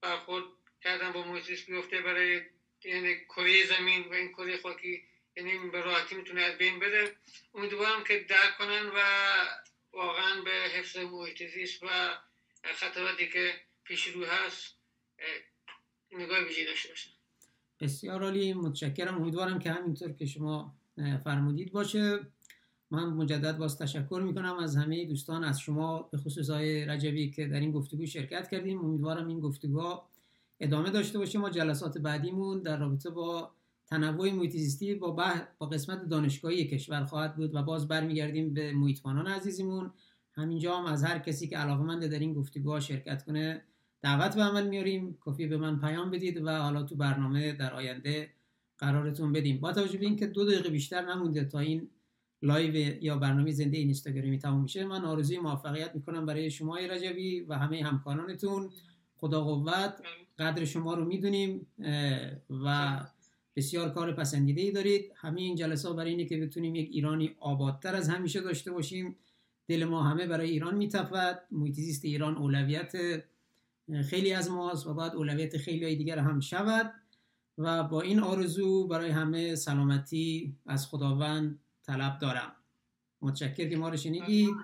برخورد کردن با محیط زیست بیفته برای یعنی کره زمین و این کره خاکی یعنی به راحتی می‌تونه از بین بره. امیدوارم که درک کنن و واقعا به حفظ محیط زیست و خطراتی که پیش رو هست نگاه ویژه داشته باشن. بسیار عالی متشکرم. امیدوارم که همینطور که شما فرمودید باشه. من مجدد باز تشکر می‌کنم از همه دوستان از شما به خصوص های رجبی که در این گفتگو شرکت کردیم. امیدوارم این گفتگوها ادامه داشته باشه ما جلسات بعدیمون در رابطه با تنوع محیط با, با قسمت دانشگاهی کشور خواهد بود و باز برمیگردیم به محیطبانان عزیزمون همینجا هم از هر کسی که علاقمند در این گفتگوها شرکت کنه دعوت به عمل میاریم. کافی به من پیام بدید و حالا تو برنامه در آینده قرارتون بدیم. با توجه به اینکه دو دقیقه بیشتر نمونده تا این live یا برنامه زنده اینستاگرامی تموم میشه من آرزوی موفقیت می‌کنم برای شما رجبی و همه همکارانتون. خدا قوت قدر شما رو می‌دونیم و بسیار کار پسندیده ای دارید. همه این جلسه برای اینه که بتونیم یک ایرانی آبادتر از همیشه داشته باشیم. دل ما همه برای ایران میتپد محیط زیست ایران اولویت خیلی از ماست و باید اولویت خیلی های دیگر هم شود. و با این آرزو برای همه سلامتی از خداوند طلب دارم. متشکر که ما رو شنیدید.